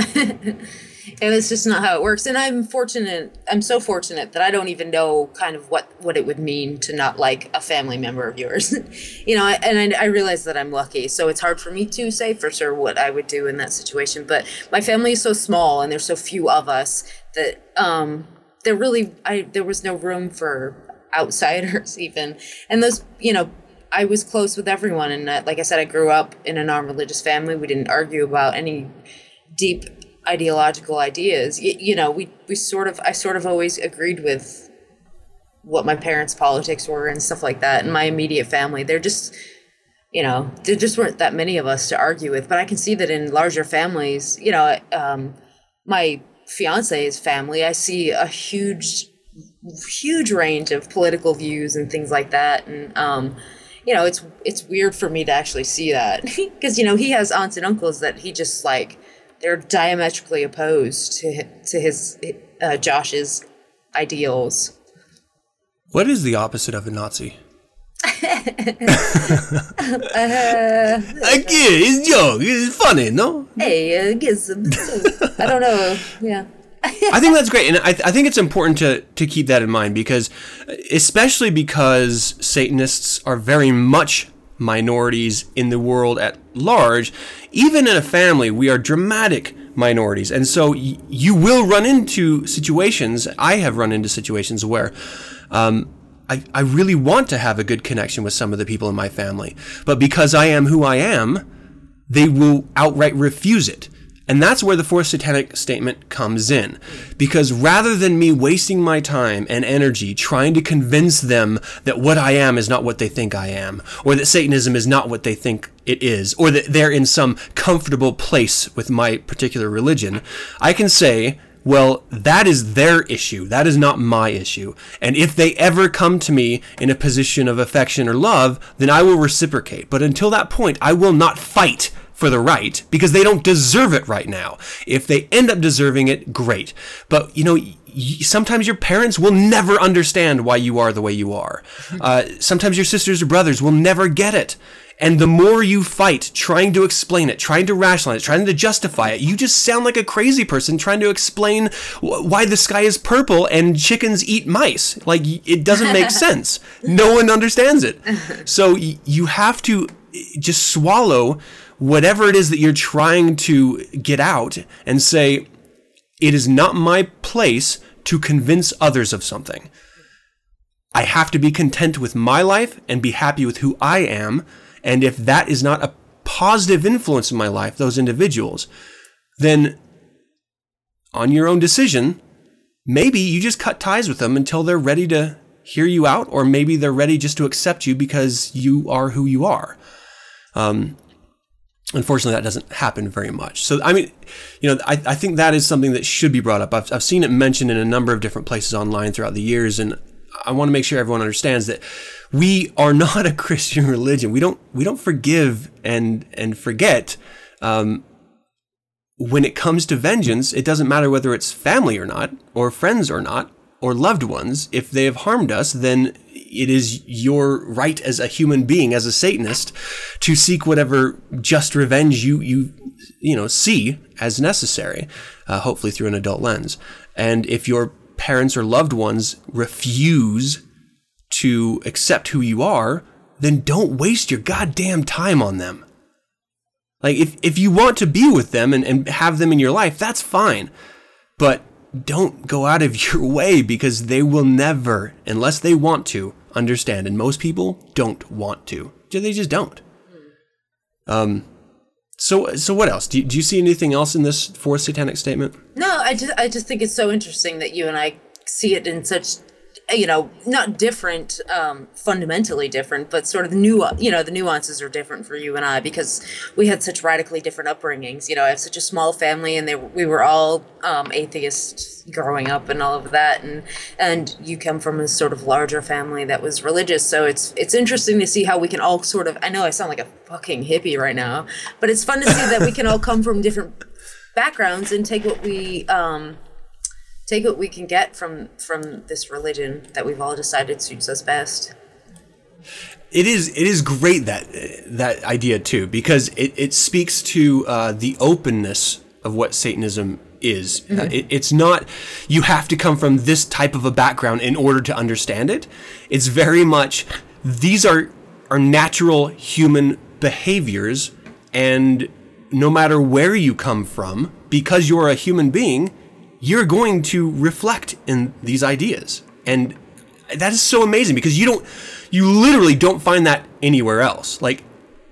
Speaker 2: and it's just not how it works. And I'm fortunate. I'm so fortunate that I don't even know kind of what what it would mean to not like a family member of yours. you know, and I, I realize that I'm lucky. So it's hard for me to say for sure what I would do in that situation. But my family is so small and there's so few of us that um, there really I there was no room for outsiders even. And those you know I was close with everyone, and uh, like I said, I grew up in a non-religious family. We didn't argue about any deep ideological ideas. Y- you know, we we sort of I sort of always agreed with what my parents' politics were and stuff like that. And my immediate family, they're just you know there just weren't that many of us to argue with. But I can see that in larger families, you know, um, my fiance's family, I see a huge huge range of political views and things like that and um you know it's it's weird for me to actually see that because you know he has aunts and uncles that he just like they're diametrically opposed to to his uh, Josh's ideals
Speaker 1: What is the opposite of a Nazi?
Speaker 2: uh,
Speaker 1: Again, it's joke. It's funny, no?
Speaker 2: hey uh, I don't know yeah
Speaker 1: I think that's great, and I, I think it's important to to keep that in mind because, especially because Satanists are very much minorities in the world at large. Even in a family, we are dramatic minorities, and so y- you will run into situations. I have run into situations where. Um, I, I really want to have a good connection with some of the people in my family, but because I am who I am, they will outright refuse it. And that's where the fourth satanic statement comes in. Because rather than me wasting my time and energy trying to convince them that what I am is not what they think I am, or that Satanism is not what they think it is, or that they're in some comfortable place with my particular religion, I can say, well, that is their issue. That is not my issue. And if they ever come to me in a position of affection or love, then I will reciprocate. But until that point, I will not fight for the right because they don't deserve it right now. If they end up deserving it, great. But you know, sometimes your parents will never understand why you are the way you are. Uh, sometimes your sisters or brothers will never get it. And the more you fight trying to explain it, trying to rationalize it, trying to justify it, you just sound like a crazy person trying to explain wh- why the sky is purple and chickens eat mice. Like, it doesn't make sense. No one understands it. So y- you have to just swallow whatever it is that you're trying to get out and say, it is not my place to convince others of something. I have to be content with my life and be happy with who I am. And if that is not a positive influence in my life, those individuals, then on your own decision, maybe you just cut ties with them until they're ready to hear you out, or maybe they're ready just to accept you because you are who you are. Um, unfortunately, that doesn't happen very much. So, I mean, you know, I, I think that is something that should be brought up. I've, I've seen it mentioned in a number of different places online throughout the years, and I want to make sure everyone understands that we are not a Christian religion. We don't we don't forgive and and forget. Um, when it comes to vengeance, it doesn't matter whether it's family or not, or friends or not, or loved ones. If they have harmed us, then it is your right as a human being, as a Satanist, to seek whatever just revenge you you you know see as necessary, uh, hopefully through an adult lens. And if your parents or loved ones refuse to accept who you are, then don't waste your goddamn time on them. Like if, if you want to be with them and, and have them in your life, that's fine. But don't go out of your way because they will never, unless they want to, understand. And most people don't want to. They just don't. Um so so what else? Do you, do you see anything else in this fourth satanic statement?
Speaker 2: No, I just I just think it's so interesting that you and I see it in such you know not different um fundamentally different but sort of the new you know the nuances are different for you and i because we had such radically different upbringings. You know i have such a small family and they we were all um atheists growing up and all of that. And and you come from a sort of larger family that was religious. So it's it's interesting to see how we can all sort of i know i sound like a fucking hippie right now but it's fun to see that we can all come from different backgrounds and take what we um take what we can get from from this religion that we've all decided suits us best.
Speaker 1: It is it is great that that idea too because it, it speaks to uh, the openness of what Satanism is. Uh, it, it's not you have to come from this type of a background in order to understand it. It's very much these are are natural human behaviors and no matter where you come from because you're a human being you're going to reflect in these ideas. And that is so amazing because you don't, you literally don't find that anywhere else. Like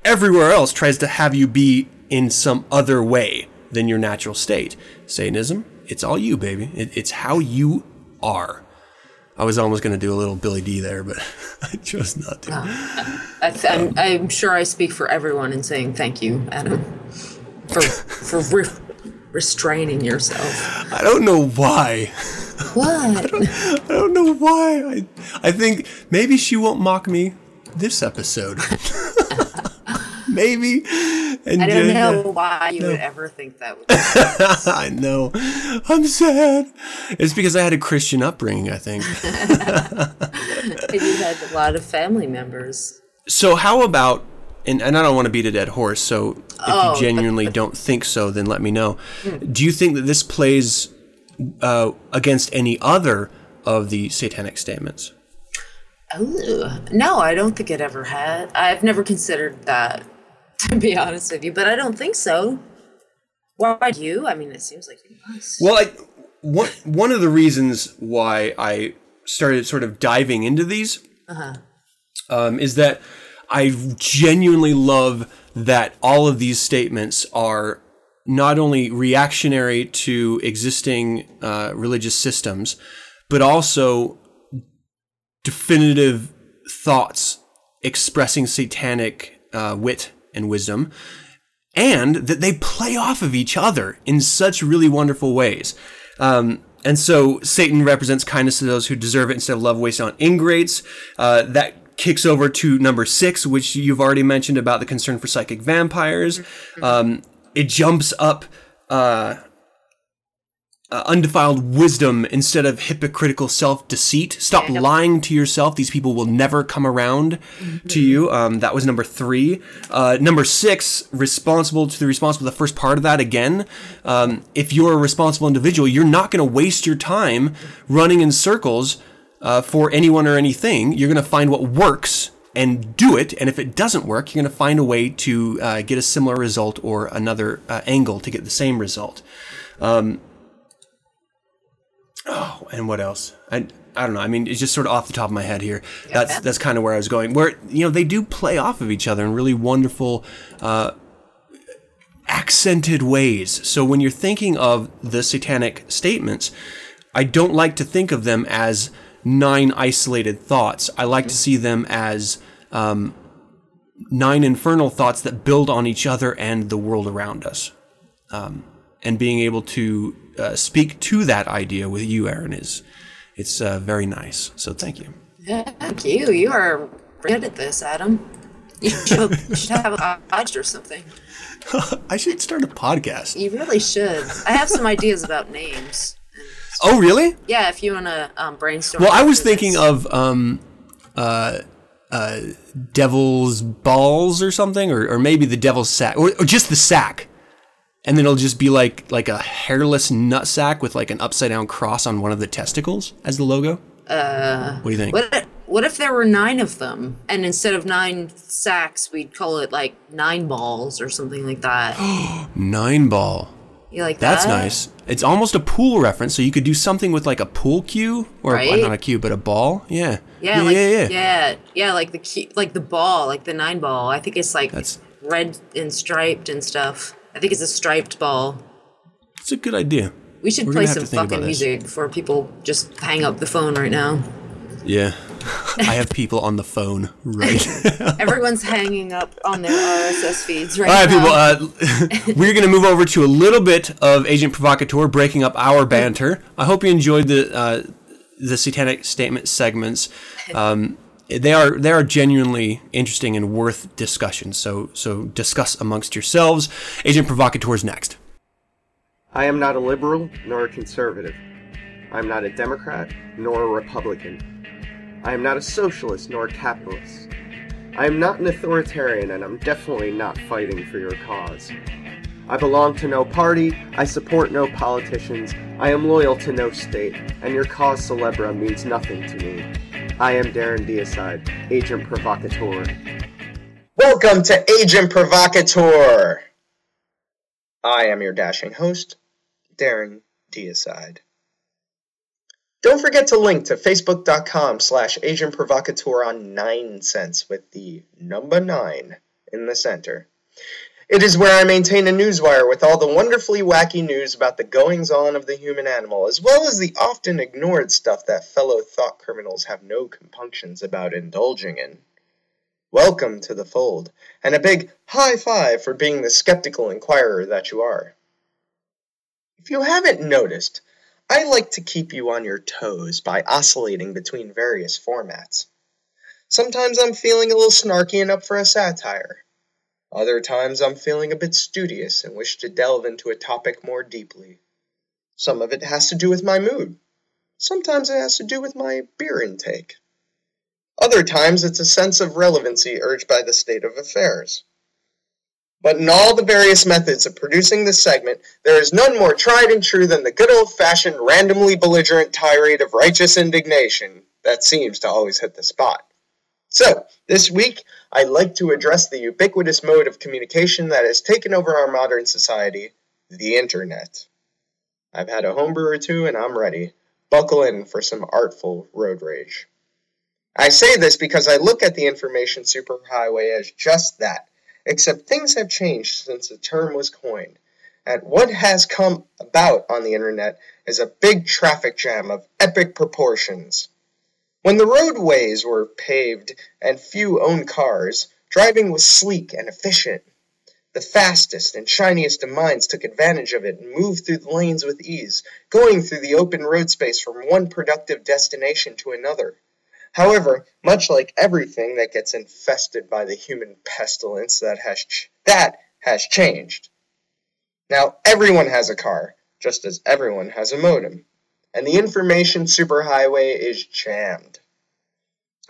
Speaker 1: everywhere else tries to have you be in some other way than your natural state. Satanism, it's all you, baby. It, it's how you are. I was almost going to do a little Billy Dee there, but I chose not to.
Speaker 2: I I'm sure I speak for everyone in saying thank you, Adam, for for re- restraining yourself.
Speaker 1: I don't know why.
Speaker 2: What?
Speaker 1: I don't know why. I, I think maybe she won't mock me this episode. maybe. And
Speaker 2: I don't
Speaker 1: uh,
Speaker 2: know why you would ever think that. Would
Speaker 1: I know. I'm sad. It's because I had a Christian upbringing, I think.
Speaker 2: you had a lot of family members.
Speaker 1: So how about and, and I don't want to beat a dead horse, so if
Speaker 2: Oh,
Speaker 1: you genuinely don't think so, then let me know. Do you think that this plays uh, against any other of the satanic statements?
Speaker 2: No, I don't think it ever had. I've never considered that, to be honest with you, but I don't think so. Why do you? I mean, it seems like you must.
Speaker 1: Well, I, one one of the reasons why I started sort of diving into these um, is that I genuinely love that all of these statements are not only reactionary to existing uh, religious systems, but also definitive thoughts expressing satanic uh, wit and wisdom, and that they play off of each other in such really wonderful ways. Um, and so Satan represents kindness to those who deserve it instead of love wasted on ingrates. Uh, that kicks over to number six, which you've already mentioned about the concern for psychic vampires. Um, it jumps up uh, uh, undefiled wisdom instead of hypocritical self deceit. Stop
Speaker 2: Yeah.
Speaker 1: lying to yourself. These people will never come around to you. Um, that was number three. Uh, number six, responsible to the responsible. The first part of that again. Um, if you're a responsible individual, you're not going to waste your time running in circles uh, for anyone or anything. You're going to find what works and do it. And if it doesn't work, you're going to find a way to uh, get a similar result or another uh, angle to get the same result. Oh, and what else? I I don't know. I mean, it's just sort of off the top of my head here. That's that's kind of where I was going. Where you know they do play off of each other in really wonderful, uh, accented ways. So when you're thinking of the satanic statements, I don't like to think of them as nine isolated thoughts. I like to see them as um, nine infernal thoughts that build on each other and the world around us and being able to uh, speak to that idea with you, Aaron, is it's uh, very nice. So thank you.
Speaker 2: Yeah, thank you. You are good at this, Adam. You should, you should have a podcast or something.
Speaker 1: I should start a podcast.
Speaker 2: You really should. I have some ideas about names.
Speaker 1: Oh, really?
Speaker 2: Yeah, if you want to um, brainstorm.
Speaker 1: Well, I was thinking of um, uh, uh, Devil's Balls or something, or, or maybe the Devil's Sack, or, or just the sack. And then it'll just be like like a hairless nut sack with like an upside down cross on one of the testicles as the logo. Uh, what do you think?
Speaker 2: What what if there were nine of them, and instead of nine sacks, we'd call it like nine balls or something like that?
Speaker 1: Nine ball.
Speaker 2: You like
Speaker 1: That's
Speaker 2: that?
Speaker 1: nice. It's almost a pool reference, so you could do something with like a pool cue, or
Speaker 2: Right?
Speaker 1: not a cue, but a ball. Yeah.
Speaker 2: Yeah,
Speaker 1: yeah,
Speaker 2: like,
Speaker 1: yeah, yeah.
Speaker 2: yeah, yeah, like the key, like the ball, like the nine ball. I think it's like
Speaker 1: That's-
Speaker 2: red and striped and stuff. I think it's a striped ball.
Speaker 1: It's a good idea.
Speaker 2: We should
Speaker 1: We're
Speaker 2: play some
Speaker 1: to think about
Speaker 2: fucking music before people just hang up the phone right now.
Speaker 1: Yeah. I have people on the phone right. now.
Speaker 2: Everyone's hanging up on their RSS feeds right now.
Speaker 1: All right,
Speaker 2: now.
Speaker 1: people. Uh, we're going to move over to a little bit of Agent Provocateur, breaking up our banter. I hope you enjoyed the uh, the satanic statement segments. Um, they are they are genuinely interesting and worth discussion. So so discuss amongst yourselves. Agent Provocateur is next.
Speaker 5: I am not a liberal nor a conservative. I am not a Democrat nor a Republican. I am not a socialist nor a capitalist. I am not an authoritarian and I'm definitely not fighting for your cause. I belong to no party, I support no politicians, I am loyal to no state, and your cause célèbre means nothing to me. I am Darren Deicide, Agent Provocateur.
Speaker 6: Welcome to Agent Provocateur. I am your dashing host, Darren Deicide. Don't forget to link to facebook.com slash Agent Provocateur on 9sense with the number 9 in the center. It is where I maintain a newswire with all the wonderfully wacky news about the goings on of the human animal, as well as the often ignored stuff that fellow thought criminals have no compunctions about indulging in. Welcome to the fold, and a big high five for being the skeptical inquirer that you are. If you haven't noticed, I like to keep you on your toes by oscillating between various formats. Sometimes I'm feeling a little snarky and up for a satire. Other times I'm feeling a bit studious and wish to delve into a topic more deeply. Some of it has to do with my mood. Sometimes it has to do with my beer intake. Other times it's a sense of relevancy urged by the state of affairs. But in all the various methods of producing this segment, there is none more tried and true than the good old fashioned randomly belligerent tirade of righteous indignation that seems to always hit the spot. So, this week, I'd like to address the ubiquitous mode of communication that has taken over our modern society the internet. I've had a homebrew or two and I'm ready. Buckle in for some artful road rage. I say this because I look at the information superhighway as just that, except things have changed since the term was coined, And what has come about on the internet is a big traffic jam of epic proportions. When the roadways were paved and few owned cars, driving was sleek and efficient. The fastest and shiniest of minds took advantage of it and moved through the lanes with ease, going through the open road space from one productive destination to another. However, much like everything that gets infested by the human pestilence that has ch- that has changed. Now everyone has a car, just as everyone has a modem, and the information superhighway is jammed.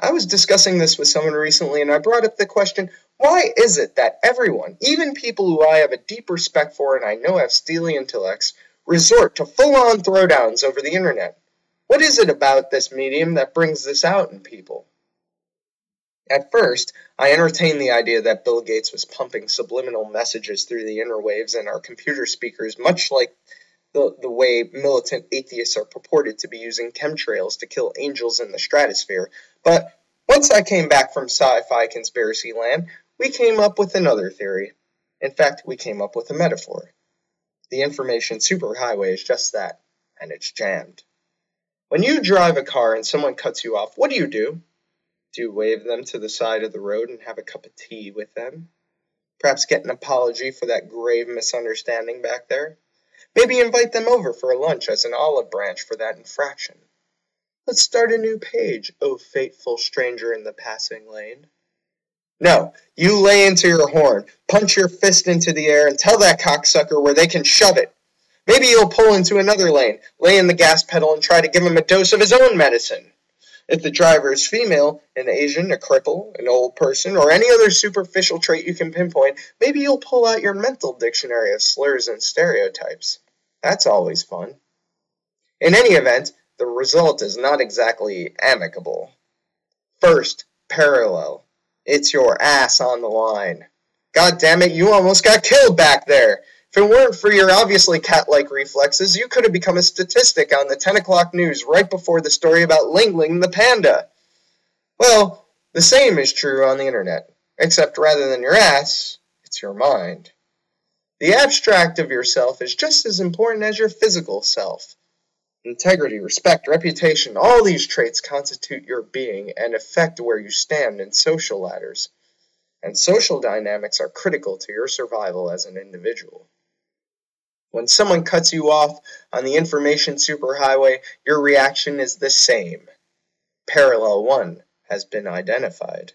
Speaker 6: I was discussing this with someone recently and I brought up the question, why is it that everyone, even people who I have a deep respect for and I know have steely intellects, resort to full-on throwdowns over the internet? What is it about this medium that brings this out in people? At first, I entertained the idea that Bill Gates was pumping subliminal messages through the interwaves and our computer speakers, much like the, the way militant atheists are purported to be using chemtrails to kill angels in the stratosphere. But once I came back from sci fi conspiracy land, we came up with another theory. In fact, we came up with a metaphor. The information superhighway is just that, and it's jammed. When you drive a car and someone cuts you off, what do you do? Do you wave them to the side of the road and have a cup of tea with them? Perhaps get an apology for that grave misunderstanding back there? Maybe invite them over for a lunch as an olive branch for that infraction. Let's start a new page, O fateful stranger in the passing lane. No, you lay into your horn, punch your fist into the air, and tell that cocksucker where they can shove it. Maybe you'll pull into another lane, lay in the gas pedal, and try to give him a dose of his own medicine. If the driver is female, an Asian, a cripple, an old person, or any other superficial trait you can pinpoint, maybe you'll pull out your mental dictionary of slurs and stereotypes. That's always fun. In any event, the result is not exactly amicable. First, parallel. It's your ass on the line. God damn it, you almost got killed back there. If it weren't for your obviously cat like reflexes, you could have become a statistic on the 10 o'clock news right before the story about Ling Ling the panda. Well, the same is true on the internet, except rather than your ass, it's your mind. The abstract of yourself is just as important as your physical self. Integrity, respect, reputation, all these traits constitute your being and affect where you stand in social ladders. And social dynamics are critical to your survival as an individual. When someone cuts you off on the information superhighway, your reaction is the same. Parallel 1 has been identified.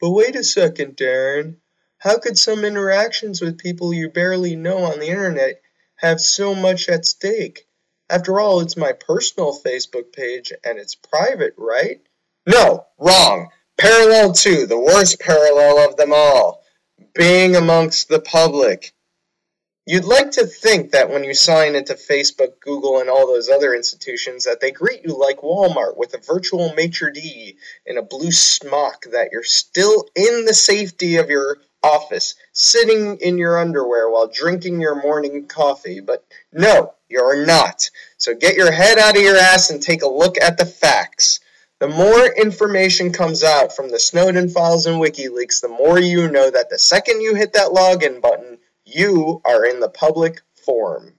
Speaker 6: But wait a second, Darren. How could some interactions with people you barely know on the internet have so much at stake? After all, it's my personal Facebook page and it's private, right? No, wrong. Parallel 2, the worst parallel of them all. Being amongst the public. You'd like to think that when you sign into Facebook, Google, and all those other institutions, that they greet you like Walmart with a virtual maitre d' in a blue smock, that you're still in the safety of your office, sitting in your underwear while drinking your morning coffee. But no, you're not. So get your head out of your ass and take a look at the facts. The more information comes out from the Snowden files and WikiLeaks, the more you know that the second you hit that login button, you are in the public forum.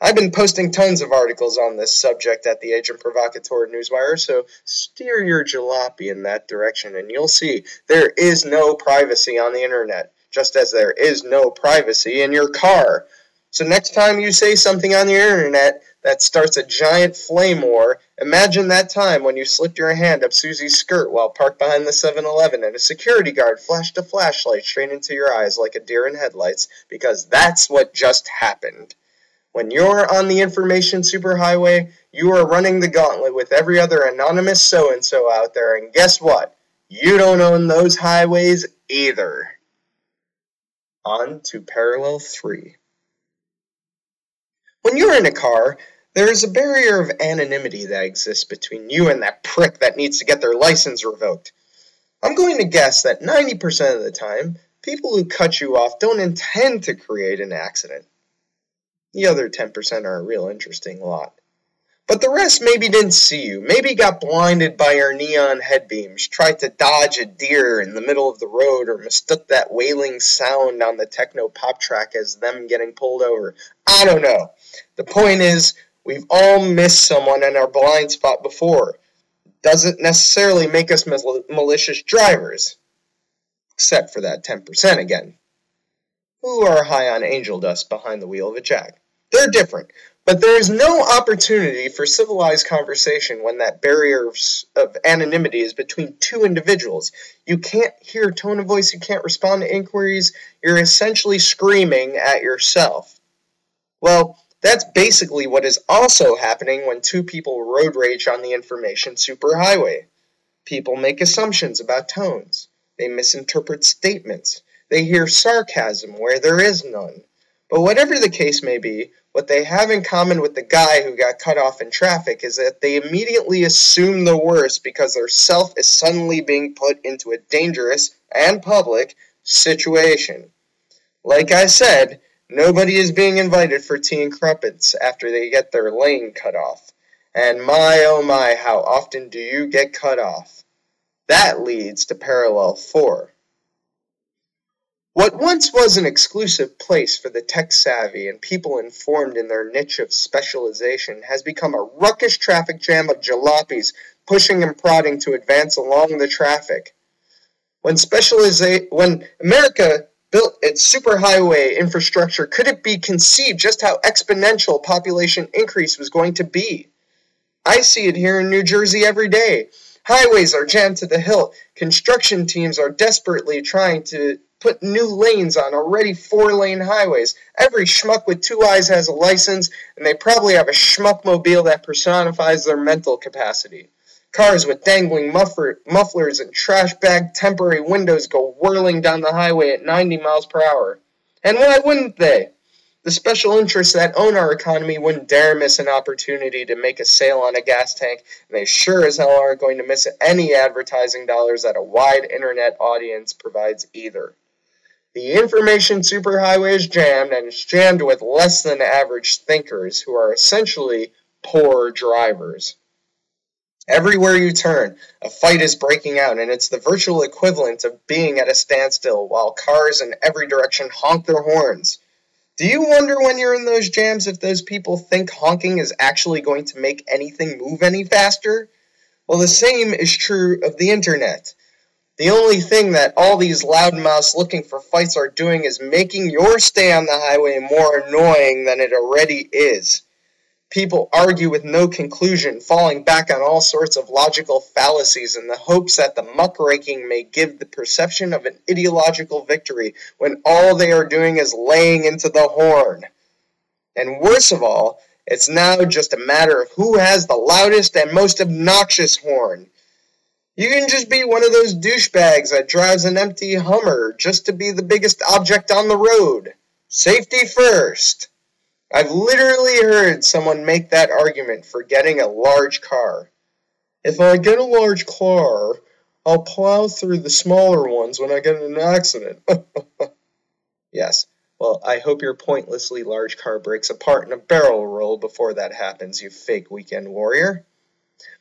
Speaker 6: I've been posting tons of articles on this subject at the Agent Provocateur Newswire, so steer your jalopy in that direction and you'll see there is no privacy on the internet, just as there is no privacy in your car. So next time you say something on the internet that starts a giant flame war, imagine that time when you slipped your hand up Susie's skirt while parked behind the 7-Eleven and a security guard flashed a flashlight straight into your eyes like a deer in headlights, because that's what just happened. When you're on the information superhighway, you are running the gauntlet with every other anonymous so-and-so out there, and guess what? You don't own those highways either. On to parallel 3. When you're in a car, there is a barrier of anonymity that exists between you and that prick that needs to get their license revoked. I'm going to guess that 90% of the time, people who cut you off don't intend to create an accident. The other 10% are a real interesting lot. But the rest maybe didn't see you, maybe got blinded by your neon headbeams, tried to dodge a deer in the middle of the road, or mistook that wailing sound on the techno pop track as them getting pulled over. I don't know. The point is, we've all missed someone in our blind spot before. Doesn't necessarily make us mal- malicious drivers. Except for that 10% again. Who are high on angel dust behind the wheel of a Jag? They're different. But there is no opportunity for civilized conversation when that barrier of anonymity is between two individuals. You can't hear tone of voice, you can't respond to inquiries, you're essentially screaming at yourself. Well, that's basically what is also happening when two people road rage on the information superhighway. People make assumptions about tones, they misinterpret statements, they hear sarcasm where there is none. But whatever the case may be, what they have in common with the guy who got cut off in traffic is that they immediately assume the worst because their self is suddenly being put into a dangerous and public situation. Like I said, nobody is being invited for tea and crumpets after they get their lane cut off. And my oh my, how often do you get cut off? That leads to parallel 4. What once was an exclusive place for the tech savvy and people informed in their niche of specialization has become a ruckish traffic jam of jalopies pushing and prodding to advance along the traffic. When specializa- when America built its superhighway infrastructure, could it be conceived just how exponential population increase was going to be? I see it here in New Jersey every day. Highways are jammed to the hilt. Construction teams are desperately trying to put new lanes on already four lane highways. Every schmuck with two eyes has a license, and they probably have a schmuck mobile that personifies their mental capacity. Cars with dangling muffler, mufflers and trash bag temporary windows go whirling down the highway at 90 miles per hour. And why wouldn't they? The special interests that own our economy wouldn't dare miss an opportunity to make a sale on a gas tank, and they sure as hell aren't going to miss any advertising dollars that a wide internet audience provides either. The information superhighway is jammed, and it's jammed with less than average thinkers who are essentially poor drivers. Everywhere you turn, a fight is breaking out, and it's the virtual equivalent of being at a standstill while cars in every direction honk their horns. Do you wonder when you're in those jams if those people think honking is actually going to make anything move any faster? Well, the same is true of the internet. The only thing that all these loudmouths looking for fights are doing is making your stay on the highway more annoying than it already is. People argue with no conclusion, falling back on all sorts of logical fallacies in the hopes that the muckraking may give the perception of an ideological victory when all they are doing is laying into the horn. And worse of all, it's now just a matter of who has the loudest and most obnoxious horn. You can just be one of those douchebags that drives an empty Hummer just to be the biggest object on the road. Safety first. I've literally heard someone make that argument for getting a large car. If I get a large car, I'll plow through the smaller ones when I get in an accident. yes. Well, I hope your pointlessly large car breaks apart in a barrel roll before that happens, you fake weekend warrior.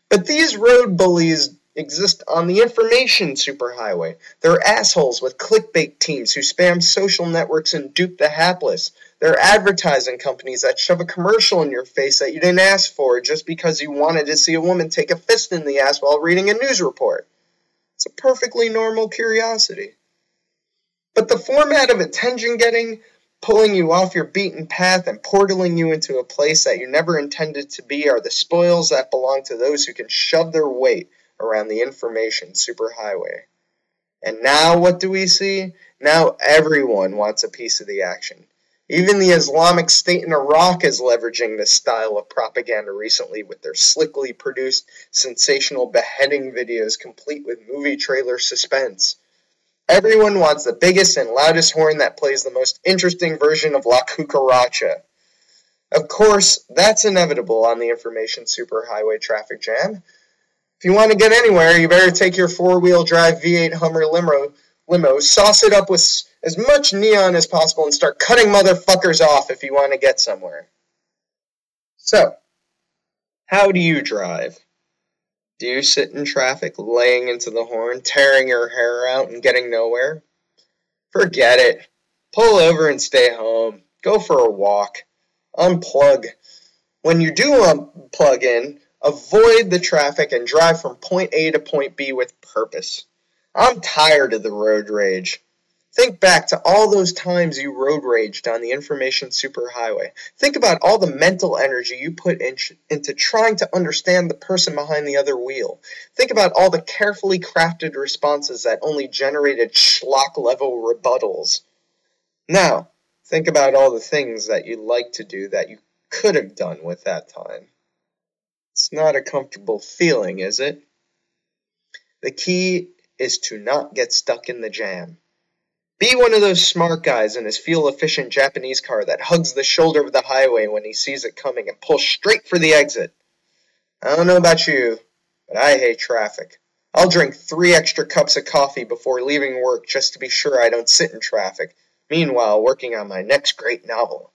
Speaker 6: But these road bullies exist on the information superhighway. They're assholes with clickbait teams who spam social networks and dupe the hapless. They're advertising companies that shove a commercial in your face that you didn't ask for just because you wanted to see a woman take a fist in the ass while reading a news report. It's a perfectly normal curiosity. But the format of attention getting, pulling you off your beaten path and portaling you into a place that you never intended to be are the spoils that belong to those who can shove their weight around the information superhighway. And now what do we see? Now everyone wants a piece of the action. Even the Islamic State in Iraq is leveraging this style of propaganda recently with their slickly produced, sensational beheading videos complete with movie trailer suspense. Everyone wants the biggest and loudest horn that plays the most interesting version of La Cucaracha. Of course, that's inevitable on the information superhighway traffic jam. If you want to get anywhere, you better take your four-wheel drive V8 Hummer limo, limo, sauce it up with as much neon as possible, and start cutting motherfuckers off if you want to get somewhere. So, How do you drive? Do you sit in traffic, laying into the horn, tearing your hair out, and getting nowhere? Forget it. Pull over and stay home. Go for a walk. Unplug. When you do unplug in, avoid the traffic and drive from point A to point B with purpose. I'm tired of the road rage. Think back to all those times you road raged on the information superhighway. Think about all the mental energy you put in, into trying to understand the person behind the other wheel. Think about all the carefully crafted responses that only generated schlock level rebuttals. Now, think about all the things that you'd like to do that you could have done with that time. It's not a comfortable feeling, is it? The key is to not get stuck in the jam. Be one of those smart guys in his fuel efficient Japanese car that hugs the shoulder of the highway when he sees it coming and pulls straight for the exit. I don't know about you, but I hate traffic. I'll drink three extra cups of coffee before leaving work just to be sure I don't sit in traffic, meanwhile, working on my next great novel.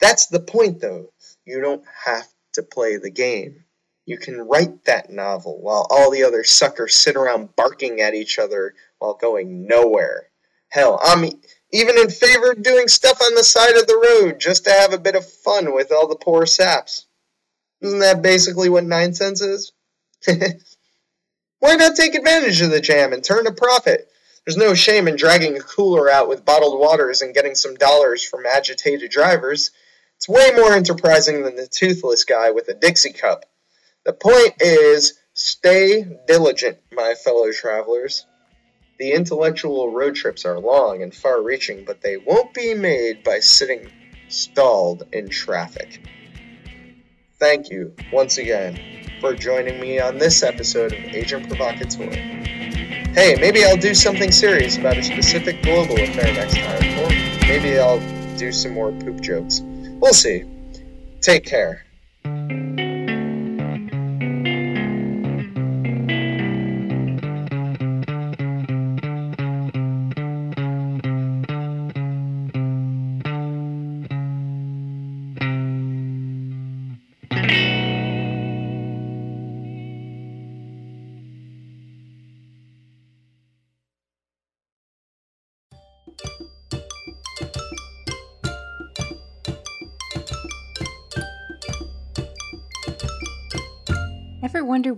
Speaker 6: That's the point, though. You don't have to play the game. You can write that novel while all the other suckers sit around barking at each other while going nowhere. Hell, I'm even in favor of doing stuff on the side of the road just to have a bit of fun with all the poor saps. Isn't that basically what 9sense is? Why not take advantage of the jam and turn a profit? There's no shame in dragging a cooler out with bottled waters and getting some dollars from agitated drivers. It's way more enterprising than the toothless guy with a Dixie cup. The point is, stay diligent, my fellow travelers. The intellectual road trips are long and far reaching, but they won't be made by sitting stalled in traffic. Thank you, once again, for joining me on this episode of Agent Provocateur. Hey, maybe I'll do something serious about a specific global affair next time, or maybe I'll do some more poop jokes. We'll see. Take care.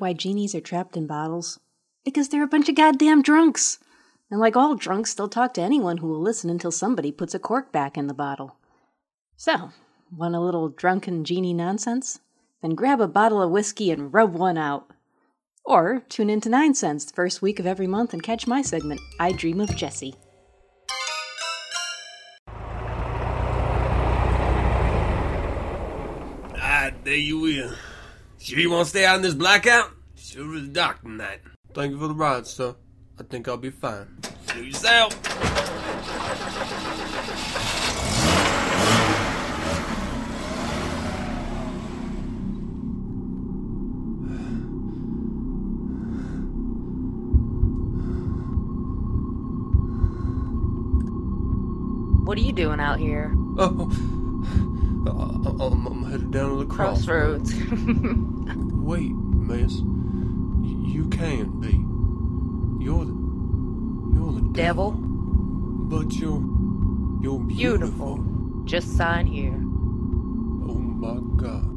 Speaker 7: Why genies are trapped in bottles? Because they're a bunch of goddamn drunks. And like all drunks, they'll talk to anyone who will listen until somebody puts a cork back in the bottle. So, want a little drunken genie nonsense? Then grab a bottle of whiskey and rub one out. Or tune into 9sense the first week of every month and catch my segment, I Dream of Jesse.
Speaker 4: Ah, there you will. Sure you want to stay out in this blackout? Sure is dark tonight.
Speaker 1: Thank you for the ride, sir. I think I'll be fine.
Speaker 4: Do yourself.
Speaker 2: What are you doing out here?
Speaker 1: Oh, I- I'm, I'm headed down to the crossroads.
Speaker 2: Crossroads.
Speaker 1: Wait, miss. Y- You can't be. You're the. You're the
Speaker 2: Devil?
Speaker 1: But you're. You're beautiful.
Speaker 2: Beautiful. Just sign here.
Speaker 1: Oh my god.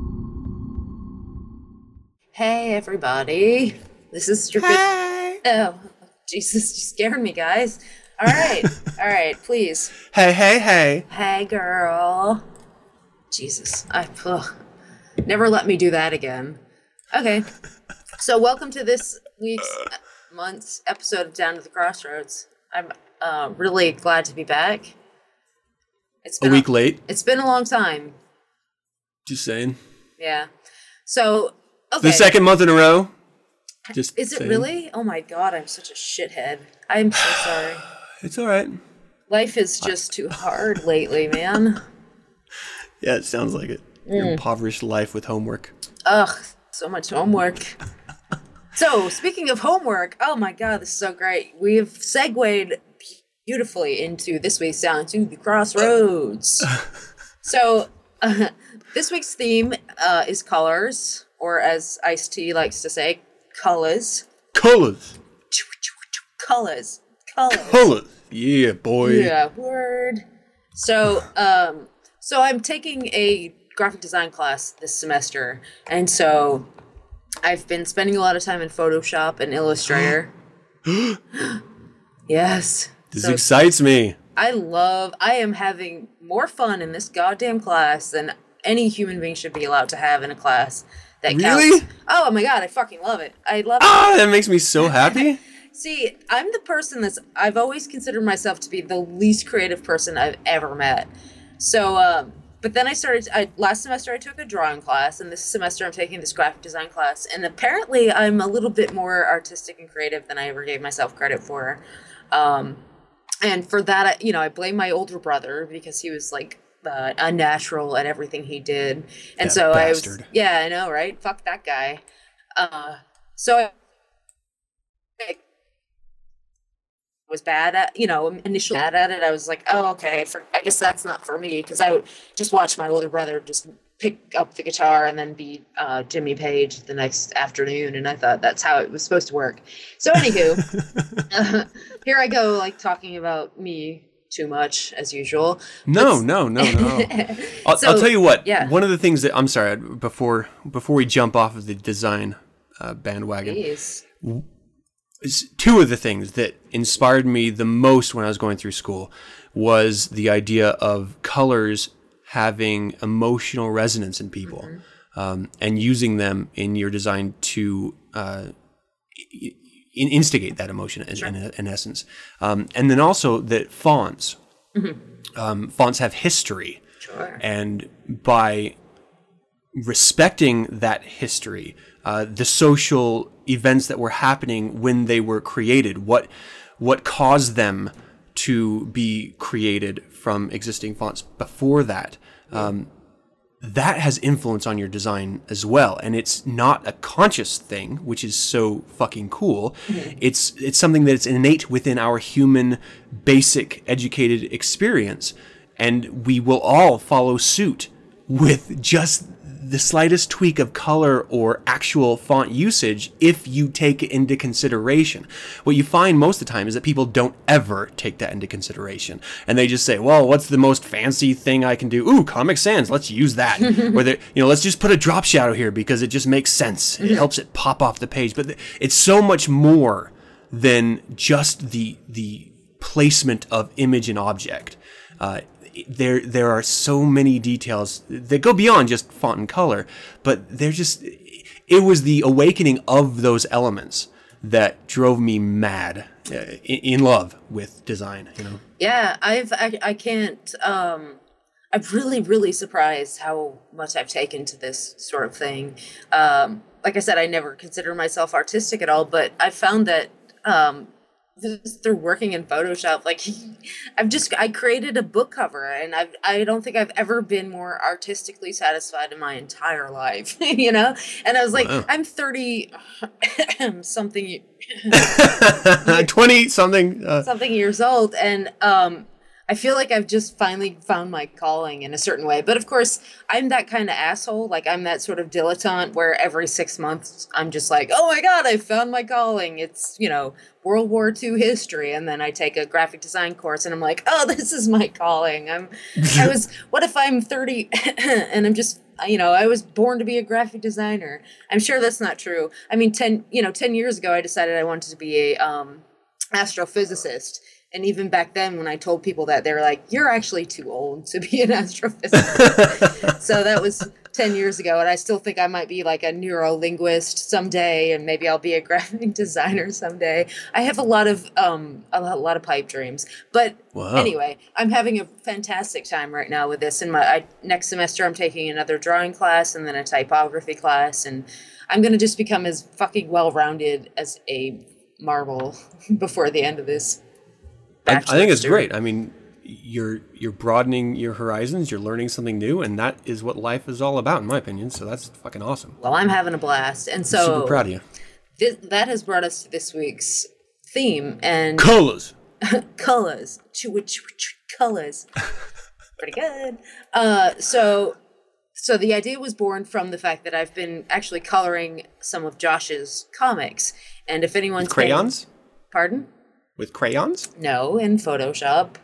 Speaker 2: Hey, everybody. This is Strippy. Oh, Jesus, you scared me, guys. All right. All right, please.
Speaker 1: Hey, hey, hey.
Speaker 2: Hey, girl. Jesus, I ugh. never let me do that again. Okay, so welcome to this week's uh, month's episode of Down to the Crossroads. I'm uh, really glad to be back. It's
Speaker 1: A
Speaker 2: been
Speaker 1: week late.
Speaker 2: It's been a long time.
Speaker 1: Just saying.
Speaker 2: Yeah. So okay.
Speaker 1: The second month in a row. Just
Speaker 2: Is it
Speaker 1: saying.
Speaker 2: really? Oh my god, I'm such a shithead. I'm so sorry.
Speaker 1: It's all right.
Speaker 2: Life is just too hard lately, man.
Speaker 1: Yeah, it sounds like it. Your impoverished life with homework.
Speaker 2: Ugh, so much homework. So, speaking of homework, oh my god, this is so great. We've segued beautifully into this week's Down to the Crossroads. so, uh, this week's theme uh, is colors. or as Ice T likes to say, colors.
Speaker 1: Colors.
Speaker 2: Colors. Colors.
Speaker 1: Colors. Yeah, boy.
Speaker 2: Yeah, word. So, um, so I'm taking a graphic design class this semester, and so I've been spending a lot of time in Photoshop and Illustrator. yes.
Speaker 1: This
Speaker 2: So
Speaker 1: excites me.
Speaker 2: I love. I am having more fun in this goddamn class than any human being should be allowed to have in a class that
Speaker 1: Really?
Speaker 2: counts. Oh my god, I fucking love it. I love it.
Speaker 1: Ah, that makes me so happy.
Speaker 2: See, I'm the person that's I've always considered myself to be the least creative person I've ever met. So, um, but then I started. I, last semester I took a drawing class, and this semester I'm taking this graphic design class. And apparently, I'm a little bit more artistic and creative than I ever gave myself credit for. Um, and for that, you know, I blame my older brother because he was like uh, unnatural at everything he did, and
Speaker 1: That
Speaker 2: so I was. Yeah, I know, right? Fuck that guy. Uh, so I was bad at, you know, initially bad at it. I was like, oh, okay, for, I guess that's not for me because I would just watch my older brother just pick up the guitar and then be uh, Jimmy Page the next afternoon, and I thought that's how it was supposed to work. So, anywho, here I go, like talking about me too much as usual.
Speaker 1: No, no, no, no. I'll, I'll tell you what.
Speaker 2: yeah.
Speaker 1: One of the things that I'm sorry before before we jump off of the design uh, bandwagon,
Speaker 2: Jeez.
Speaker 1: Two of the things that inspired me the most when I was going through school was the idea of colors having emotional resonance in people um, and using them in your design to uh, in- instigate that emotion in, in, in essence. Um, and then also that fonts, um, fonts have history.
Speaker 2: Sure.
Speaker 1: And by respecting that history, uh, the social events that were happening when they were created, what what caused them to be created from existing fonts before that, um, that has influence on your design as well. And it's not a conscious thing, which is so fucking cool. It's it's something that's innate within our human basic educated experience. And we will all follow suit with just the slightest tweak of color or actual font usage if you take it into consideration. What you find most of the time is that people don't ever take that into consideration. And they just say, well, what's the most fancy thing I can do? Ooh, Comic Sans, let's use that. or you know, let's just put a drop shadow here because it just makes sense. It helps it pop off the page. But it's so much more than just the the placement of image and object. Uh, there there are so many details that go beyond just font and color, but they're just it was the awakening of those elements that drove me mad uh, in, love with design, you know.
Speaker 2: Yeah, I've I, I can't um I'm really really surprised how much I've taken to this sort of thing. Um like I said I never consider myself artistic at all, but I found that um just through working in Photoshop like I've just I created a book cover and I I don't think I've ever been more artistically satisfied in my entire life, you know? And I was like
Speaker 1: Wow.
Speaker 2: I'm 30 something
Speaker 1: 20 something uh,
Speaker 2: something years old and um I feel like I've just finally found my calling in a certain way. But of course, I'm that kind of asshole. Like I'm that sort of dilettante where every six months I'm just like, oh my god, I found my calling. It's you know World War II history, and then I take a graphic design course, and I'm like, oh, this is my calling. I'm, I was. What if I'm 30 and I'm just you know I was born to be a graphic designer? I'm sure that's not true. I mean, ten you know ten years ago I decided I wanted to be a um, astrophysicist. And even back then, when I told people that, they were like, "You're actually too old to be an astrophysicist." so that was ten years ago, and I still think I might be like a neurolinguist someday, and maybe I'll be a graphic designer someday. I have a lot of um a lot of pipe dreams, but
Speaker 1: Wow.
Speaker 2: anyway, I'm having a fantastic time right now with this. And my I, next semester, I'm taking another drawing class and then a typography class, and I'm gonna just become as fucking well rounded as a marble before the end of this.
Speaker 1: I, I think it's great. I mean, you're you're broadening your horizons, you're learning something new, and that is what life is all about in my opinion. So that's fucking awesome.
Speaker 2: Well, I'm having a blast, and so
Speaker 1: Super proud of you.
Speaker 2: thi- that has brought us to this week's theme and
Speaker 1: Colors.
Speaker 2: colors. Colors. Pretty good. Uh, so so the idea was born from the fact that I've been actually coloring some of Josh's comics, and if anyone's been-
Speaker 1: Crayons?
Speaker 2: pardon,
Speaker 1: With crayons?
Speaker 2: no, in Photoshop.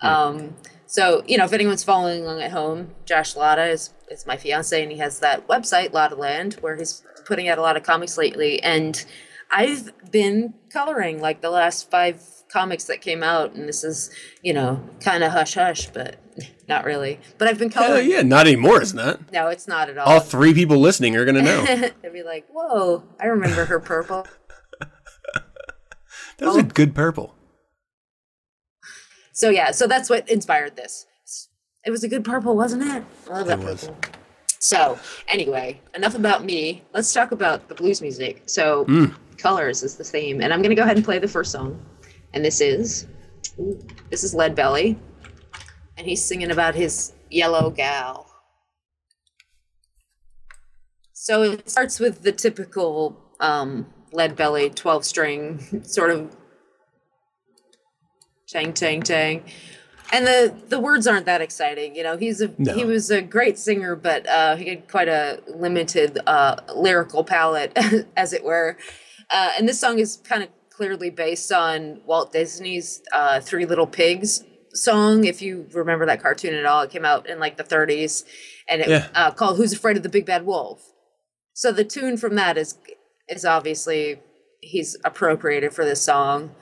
Speaker 2: Um, so you know, if anyone's following along at home, Josh Lotta is is my fiance, and he has that website Lotta Land where he's putting out a lot of comics lately, and I've been coloring like the last five comics that came out, and this is you know kind of hush hush, but not really. But I've been coloring.
Speaker 1: yeah, not anymore, isn't that?
Speaker 2: No, it's not at all.
Speaker 1: All three people listening are gonna know.
Speaker 2: They'll be like, "Whoa, I remember her purple."
Speaker 1: That was a good purple.
Speaker 2: So yeah, so that's what inspired this. It was a good purple, wasn't it? I love that
Speaker 1: It was.
Speaker 2: purple. So anyway, enough about me. Let's talk about the blues music. So
Speaker 1: Mm.
Speaker 2: colors is the theme, and I'm gonna go ahead and play the first song. And this is ooh, this is Lead Belly, and he's singing about his yellow gal. So it starts with the typical um, Lead Belly 12 string sort of Chang Chang Chang. And the the words aren't that exciting, you know. He's a
Speaker 1: No.
Speaker 2: he was a great singer, but uh, he had quite a limited uh, lyrical palette, as it were. Uh, and this song is kind of clearly based on Walt Disney's uh, Three Little Pigs song. If you remember that cartoon at all, it came out in like the 30s, and it
Speaker 1: Yeah.
Speaker 2: uh, called "Who's Afraid of the Big Bad Wolf." So the tune from that is is obviously he's appropriated for this song.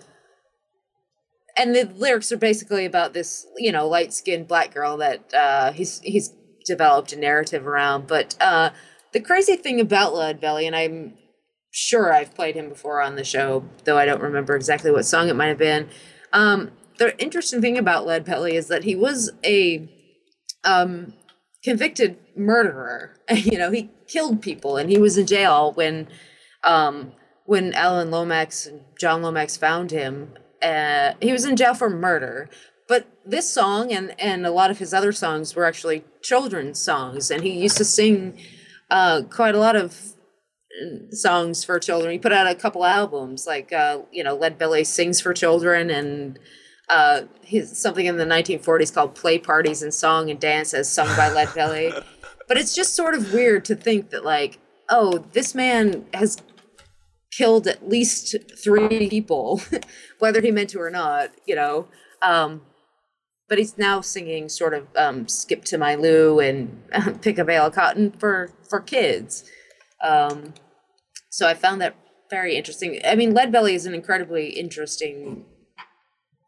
Speaker 2: And the lyrics are basically about this you know light skinned black girl that uh he's he's developed a narrative around. But uh the crazy thing about lead belly and i'm sure i've played him before on the show though i don't remember exactly what song it might have been um the interesting thing about lead belly is that he was a um convicted murderer. You know he killed people and he was in jail when um when alan lomax and john lomax found him uh, he was in jail for murder. But this song and and a lot of his other songs were actually children's songs, and he used to sing uh, quite a lot of uh, songs for children. He put out a couple albums, like uh, you know, Lead Belly sings for children, and uh, his something in the 1940s called "Play Parties and Song and Dance" as sung by Lead Belly. But it's just sort of weird to think that like, oh, this man has killed at least three people, whether he meant to or not, you know. Um, but he's now singing sort of um, "Skip to My Lou" and "Pick a Bale of Cotton" for for kids. Um, so I found that very interesting. I mean, Lead Belly is an incredibly interesting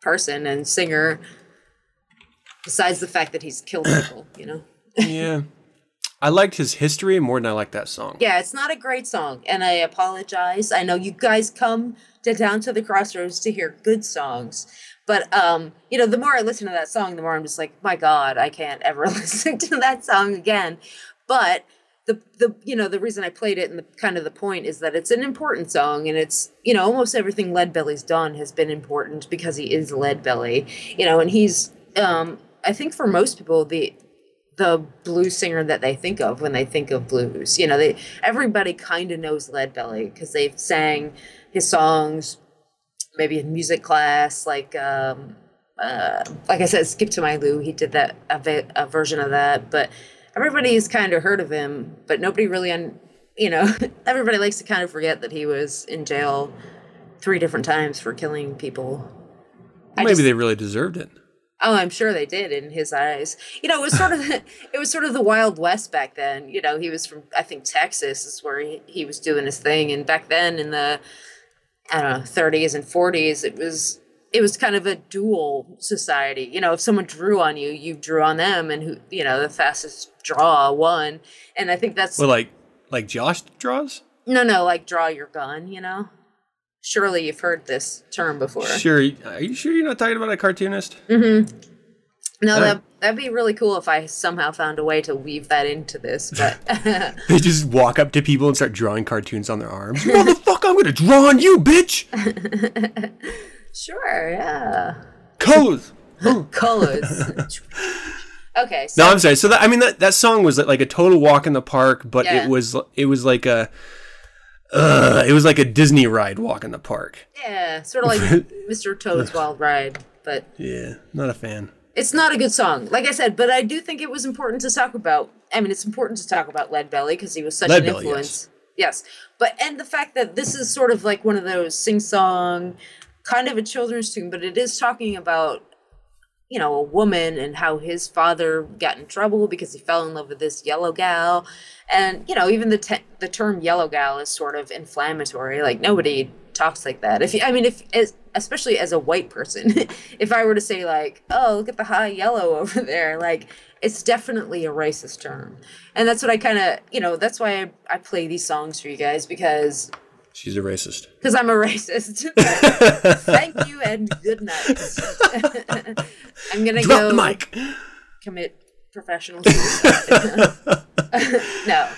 Speaker 2: person and singer. Besides the fact that he's killed people, you know.
Speaker 1: Yeah. I liked his history more than I liked that song.
Speaker 2: Yeah, it's not a great song, and I apologize. I know you guys come to Down to the Crossroads to hear good songs, but um, you know, the more I listen to that song, the more I'm just like, my God, I can't ever listen to that song again. But the the you know the reason I played it and the kind of the point is that it's an important song, and it's you know almost everything Lead Belly's done has been important because he is Lead Belly, you know, and he's um, I think for most people the the blues singer that they think of when they think of blues. You know, they everybody kind of knows Lead Belly because they've sang his songs, maybe in music class. Like, um, uh, like I said, "Skip to My Lou." He did that a, ve- a version of that, but everybody's kind of heard of him, but nobody really, un- you know, everybody likes to kind of forget that he was in jail three different times for killing people. I
Speaker 1: Maybe
Speaker 2: just-
Speaker 1: they really deserved it.
Speaker 2: Oh, I'm sure they did in his eyes. You know, it was sort of it was sort of the Wild West back then. You know, he was from I think Texas is where he, he was doing his thing, and back then in the I don't know 30s and 40s, it was it was kind of a dual society. You know, if someone drew on you, you drew on them, and who you know the fastest draw won. And I think that's
Speaker 1: Well, like like Josh draws.
Speaker 2: no, no, like draw your gun. You know, surely you've heard this term before.
Speaker 1: Sure. Are you sure you're not talking about a cartoonist? Mm-hmm. No,
Speaker 2: that that'd be really cool if I somehow found a way to weave that into this. But
Speaker 1: They just walk up to people and start drawing cartoons on their arms. Motherfucker, I'm gonna draw on you, bitch.
Speaker 2: sure, yeah,
Speaker 1: Colors.
Speaker 2: colors. okay, so
Speaker 1: No, I'm sorry. So that I mean that that song was like a total walk in the park, but
Speaker 2: Yeah.
Speaker 1: it was it was like a uh, it was like a Disney ride walk in the park.
Speaker 2: yeah, sort of like Mr. Toad's Wild Ride, but
Speaker 1: Yeah, not a fan.
Speaker 2: it's not a good song, like I said. But I do think it was important to talk about, I mean, it's important to talk about Lead Belly because he was such
Speaker 1: Lead
Speaker 2: an
Speaker 1: Belly,
Speaker 2: influence. Yes. But, and the fact that this is sort of like one of those sing song, kind of a children's tune, but it is talking about, you know, a woman and how his father got in trouble because he fell in love with this yellow gal. And, you know, even the, te- the term yellow gal is sort of inflammatory. Like, nobody talks like that. If you, I mean, if, as, especially as a white person, if I were to say, like, oh, look at the high yellow over there, like, it's definitely a racist term. And that's what I kind of, you know, that's why I, I play these songs for you guys because
Speaker 1: She's a racist.
Speaker 2: because I'm a racist. Thank you and good night. I'm gonna
Speaker 1: Drop
Speaker 2: go
Speaker 1: the mic.
Speaker 2: commit professional suicide. no,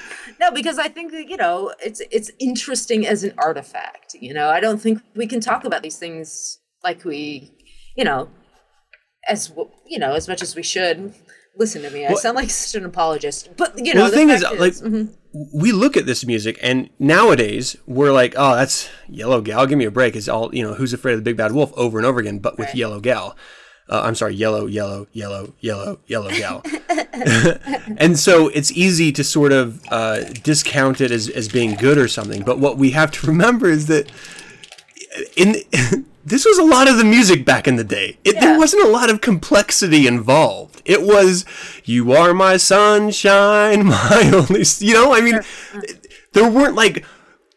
Speaker 2: no, because I think that you know it's it's interesting as an artifact. You know, I don't think we can talk about these things like we, you know, as you know as much as we should. Listen to me. I
Speaker 1: Well-
Speaker 2: sound like such an apologist, but you know
Speaker 1: Well, the thing is,
Speaker 2: fact
Speaker 1: like,
Speaker 2: mhm.
Speaker 1: we look at this music, and nowadays we're like, oh, that's Yellow Gal. Give me a break. It's all you know. Who's afraid of the big bad wolf? Over and over again, but with
Speaker 2: Right.
Speaker 1: Yellow Gal. Uh, I'm sorry, yellow, yellow, yellow, yellow, yellow gal. and so it's easy to sort of uh, discount it as, as being good or something. But what we have to remember is that in this was a lot of the music back in the day. It,
Speaker 2: Yeah.
Speaker 1: There wasn't a lot of complexity involved. It was, "You are my sunshine, my only." You know, I mean, mm. there weren't like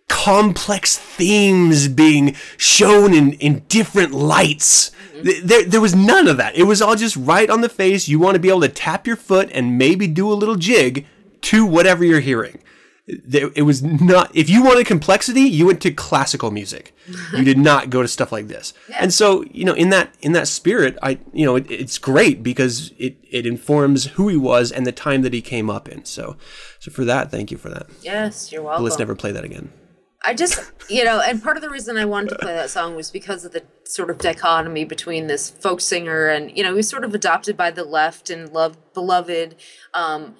Speaker 1: complex themes being shown in in different lights. Mm-hmm. Th- There, there was none of that. It was all just right on the face. You want to be able to tap your foot and maybe do a little jig to whatever you're hearing it was not if you wanted complexity you went to classical music. You did not go to stuff like this. And so you know in that in that spirit i you know it, it's great because it it informs who he was and the time that he came up in. So so for that thank you for that.
Speaker 2: Yes, you're
Speaker 1: but
Speaker 2: welcome.
Speaker 1: let's never play that again.
Speaker 2: I just, you know, and part of the reason I wanted to play that song was because of the sort of dichotomy between this folk singer and, you know, he was sort of adopted by the left and loved, beloved, um,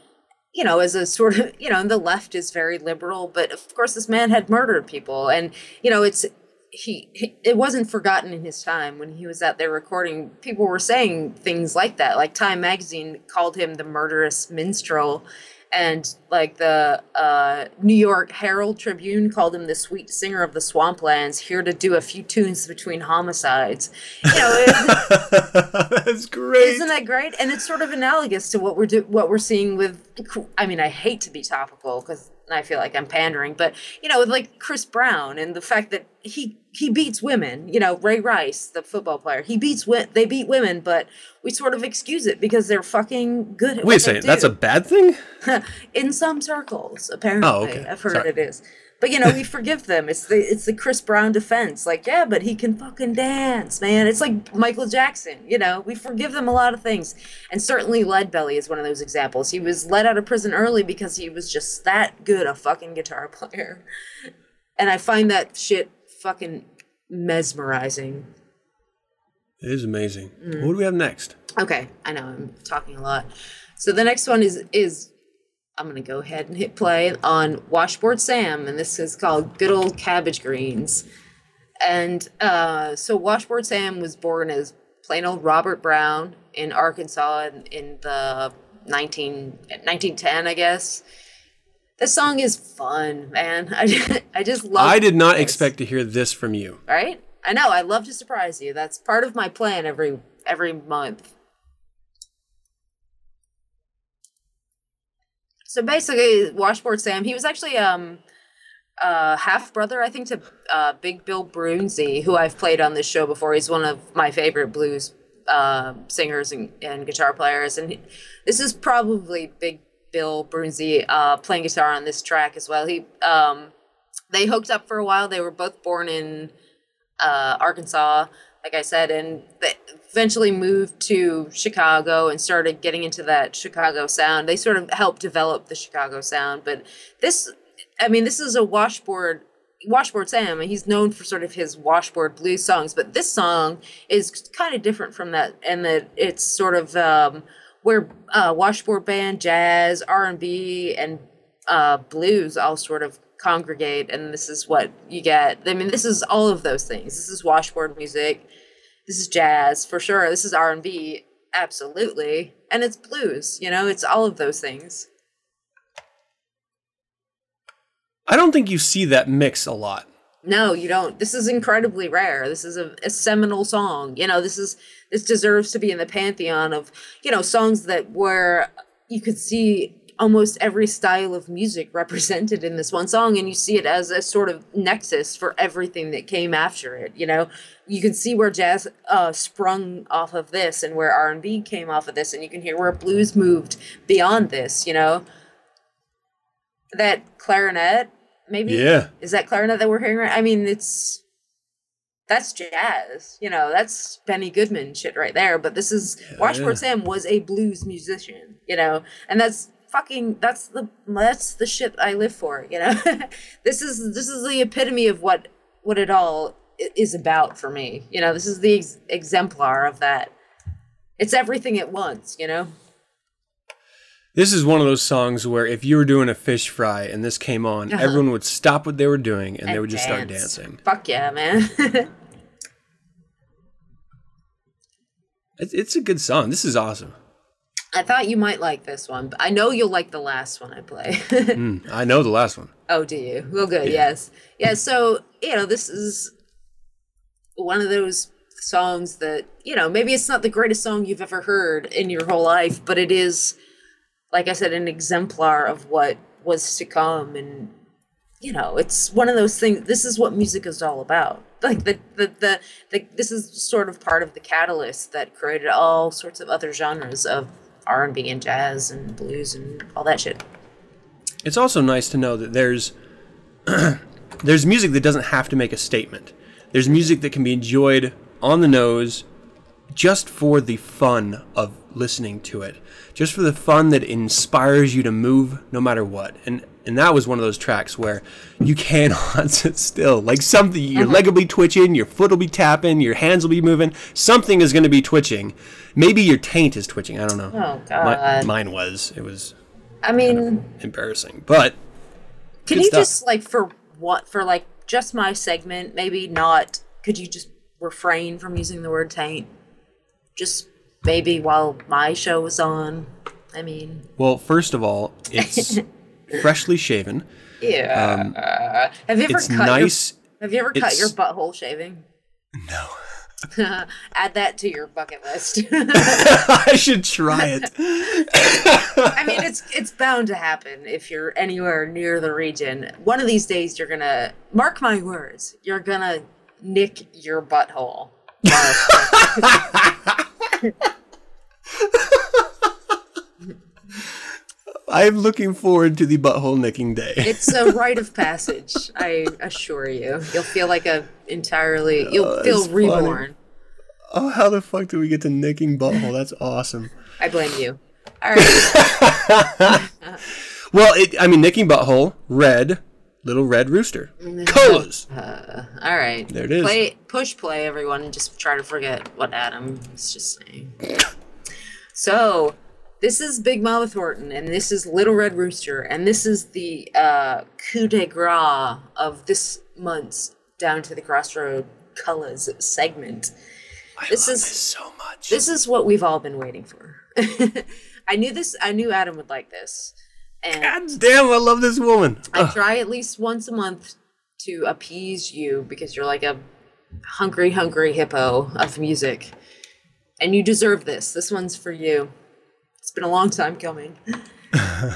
Speaker 2: you know, as a sort of, you know, the left is very liberal, but of course this man had murdered people. And, you know, it's, he, he it wasn't forgotten in his time when he was out there recording. People were saying things like that. Like Time Magazine called him the murderous minstrel and like the uh, New York Herald Tribune called him the sweet singer of the swamplands, here to do a few tunes between homicides. You know,
Speaker 1: that's great
Speaker 2: isn't that great? And it's sort of analogous to what we're do- what we're seeing with. I mean, I hate to be topical because I feel like I'm pandering, but you know, like Chris Brown and the fact that he he beats women. You know, Ray Rice, the football player, he beats wi- they beat women, but we sort of excuse it because they're fucking good. At
Speaker 1: wait a second that's a bad thing
Speaker 2: in some circles oh, apparently
Speaker 1: Oh, okay.
Speaker 2: i've heard
Speaker 1: Sorry.
Speaker 2: it is but you know we forgive them. It's the it's the chris brown defense. Like yeah but he can fucking dance man. It's like michael jackson you know? We forgive them a lot of things. And certainly lead belly is one of those examples. He was let out of prison early because he was just that good a fucking guitar player. And i find that shit fucking mesmerizing.
Speaker 1: It is amazing.
Speaker 2: Mm.
Speaker 1: what do we have next?
Speaker 2: Okay, I know I'm talking a lot. So the next one is is I'm gonna go ahead and hit play on Washboard Sam, and this is called Good Old Cabbage Greens. And uh, so Washboard Sam was born as plain old Robert Brown in Arkansas in, in the 19, 1910, I guess. This song is fun, man. I just, I just love.
Speaker 1: i did not
Speaker 2: this
Speaker 1: expect to hear this from you
Speaker 2: right? I know. I love to surprise you. That's part of my plan every every month. So basically, Washboard Sam, he was actually um uh half brother, I think, to uh Big Bill Broonzy, who I've played on this show before. He's one of my favorite blues uh, singers and, and guitar players, and he, this is probably Big Bill Broonzy uh, playing guitar on this track as well. He um they hooked up for a while. They were both born in uh, Arkansas, like I said, and eventually moved to Chicago and started getting into that Chicago sound. They sort of helped develop the Chicago sound. But this, I mean, this is a washboard. Washboard Sam, he's known for sort of his washboard blues songs, but this song is kind of different from that, and that it's sort of um, where uh, washboard band, jazz, R and B, and uh, blues all sort of congregate, and this is what you get. I mean, this is all of those things. This is washboard music this is jazz for sure. This is R and B, absolutely, and it's blues. You know, it's all of those things.
Speaker 1: I don't think you see that mix a lot.
Speaker 2: No, you don't. This is incredibly rare. This is a, a, seminal song. You know, this is this deserves to be in the pantheon of you know songs that were you could see almost every style of music represented in this one song and you see it as a sort of nexus for everything that came after it you know? You can see where jazz uh, sprung off of this and where r&b came off of this and you can hear where blues moved beyond this you know? That clarinet maybe?
Speaker 1: Yeah.
Speaker 2: is that clarinet that we're hearing right i mean it's that's jazz you know? That's benny goodman shit right there but this is washboard
Speaker 1: yeah.
Speaker 2: sam was a blues musician you know? And that's fucking that's the that's the shit i live for you know this is this is the epitome of what what it all is about for me you know this is the ex- exemplar of that it's everything at once you know
Speaker 1: This is one of those songs where if you were doing a fish fry and this came on,
Speaker 2: Uh-huh.
Speaker 1: everyone would stop what they were doing and, they would just start dancing.
Speaker 2: fuck yeah man
Speaker 1: it's a good song. This is awesome.
Speaker 2: I thought you might like this one but i know you'll like the last one i play
Speaker 1: Mm, I know the last one.
Speaker 2: Oh, do you? Well, good. Yes. Yeah. So, you know, this is one of those songs that, you know, maybe it's not the greatest song you've ever heard in your whole life, but it is, like I said, an exemplar of what was to come. And, you know, it's one of those things. This is what music is all about. Like the, the, the, the this is sort of part of the catalyst that created all sorts of other genres of R&B and jazz and blues and all that shit.
Speaker 1: It's also nice to know that there's there's music that doesn't have to make a statement. There's music that can be enjoyed on the nose just for the fun of listening to it. Just for the fun that inspires you to move no matter what. And and that was one of those tracks where you cannot sit still. Like something your uh-huh. leg will be twitching, your foot will be tapping, your hands will be moving. Something is going to be twitching. Maybe your taint is twitching. I don't know.
Speaker 2: Oh,
Speaker 1: Mi-
Speaker 2: God.
Speaker 1: mine was. It was
Speaker 2: I mean,
Speaker 1: embarrassing. But
Speaker 2: Can you
Speaker 1: stuff.
Speaker 2: just like for what for like just my segment, maybe not could you just refrain from using the word taint? Just maybe while my show was on. I mean
Speaker 1: Well, first of all, it's freshly shaven.
Speaker 2: Yeah. Um, have you ever
Speaker 1: It's
Speaker 2: cut
Speaker 1: nice.
Speaker 2: your have you ever cut your butthole shaving?
Speaker 1: No.
Speaker 2: Add that to your bucket list.
Speaker 1: I should try it.
Speaker 2: I mean it's it's bound to happen if you're anywhere near the region. One of these days you're gonna mark my words, you're gonna nick your butthole.
Speaker 1: I'm looking forward to the butthole nicking day.
Speaker 2: It's a rite of passage, I assure you. You'll feel like a entirely you'll oh, feel
Speaker 1: Oh, that's
Speaker 2: reborn.
Speaker 1: Oh, how the fuck do we get to nicking butthole? That's awesome.
Speaker 2: I blame you. All right.
Speaker 1: Well, it, I mean, nicking butthole, red, little red rooster, colors.
Speaker 2: Uh, all right.
Speaker 1: There it is.
Speaker 2: Play push play everyone and just try to forget what Adam was just saying. So, this is Big Mama Thornton and this is Little Red Rooster and this is the uh, coup de grace of this month's Down to the Crossroad Colors segment.
Speaker 1: I
Speaker 2: This
Speaker 1: love
Speaker 2: is-
Speaker 1: this so much.
Speaker 2: This is what we've all been waiting for. I knew this. I knew Adam would like this, and
Speaker 1: God damn, I love this woman.
Speaker 2: I
Speaker 1: Ugh.
Speaker 2: try at least once a month to appease you because you're like a hungry, hungry hippo of music, and you deserve this. This one's for you. Been a long time coming.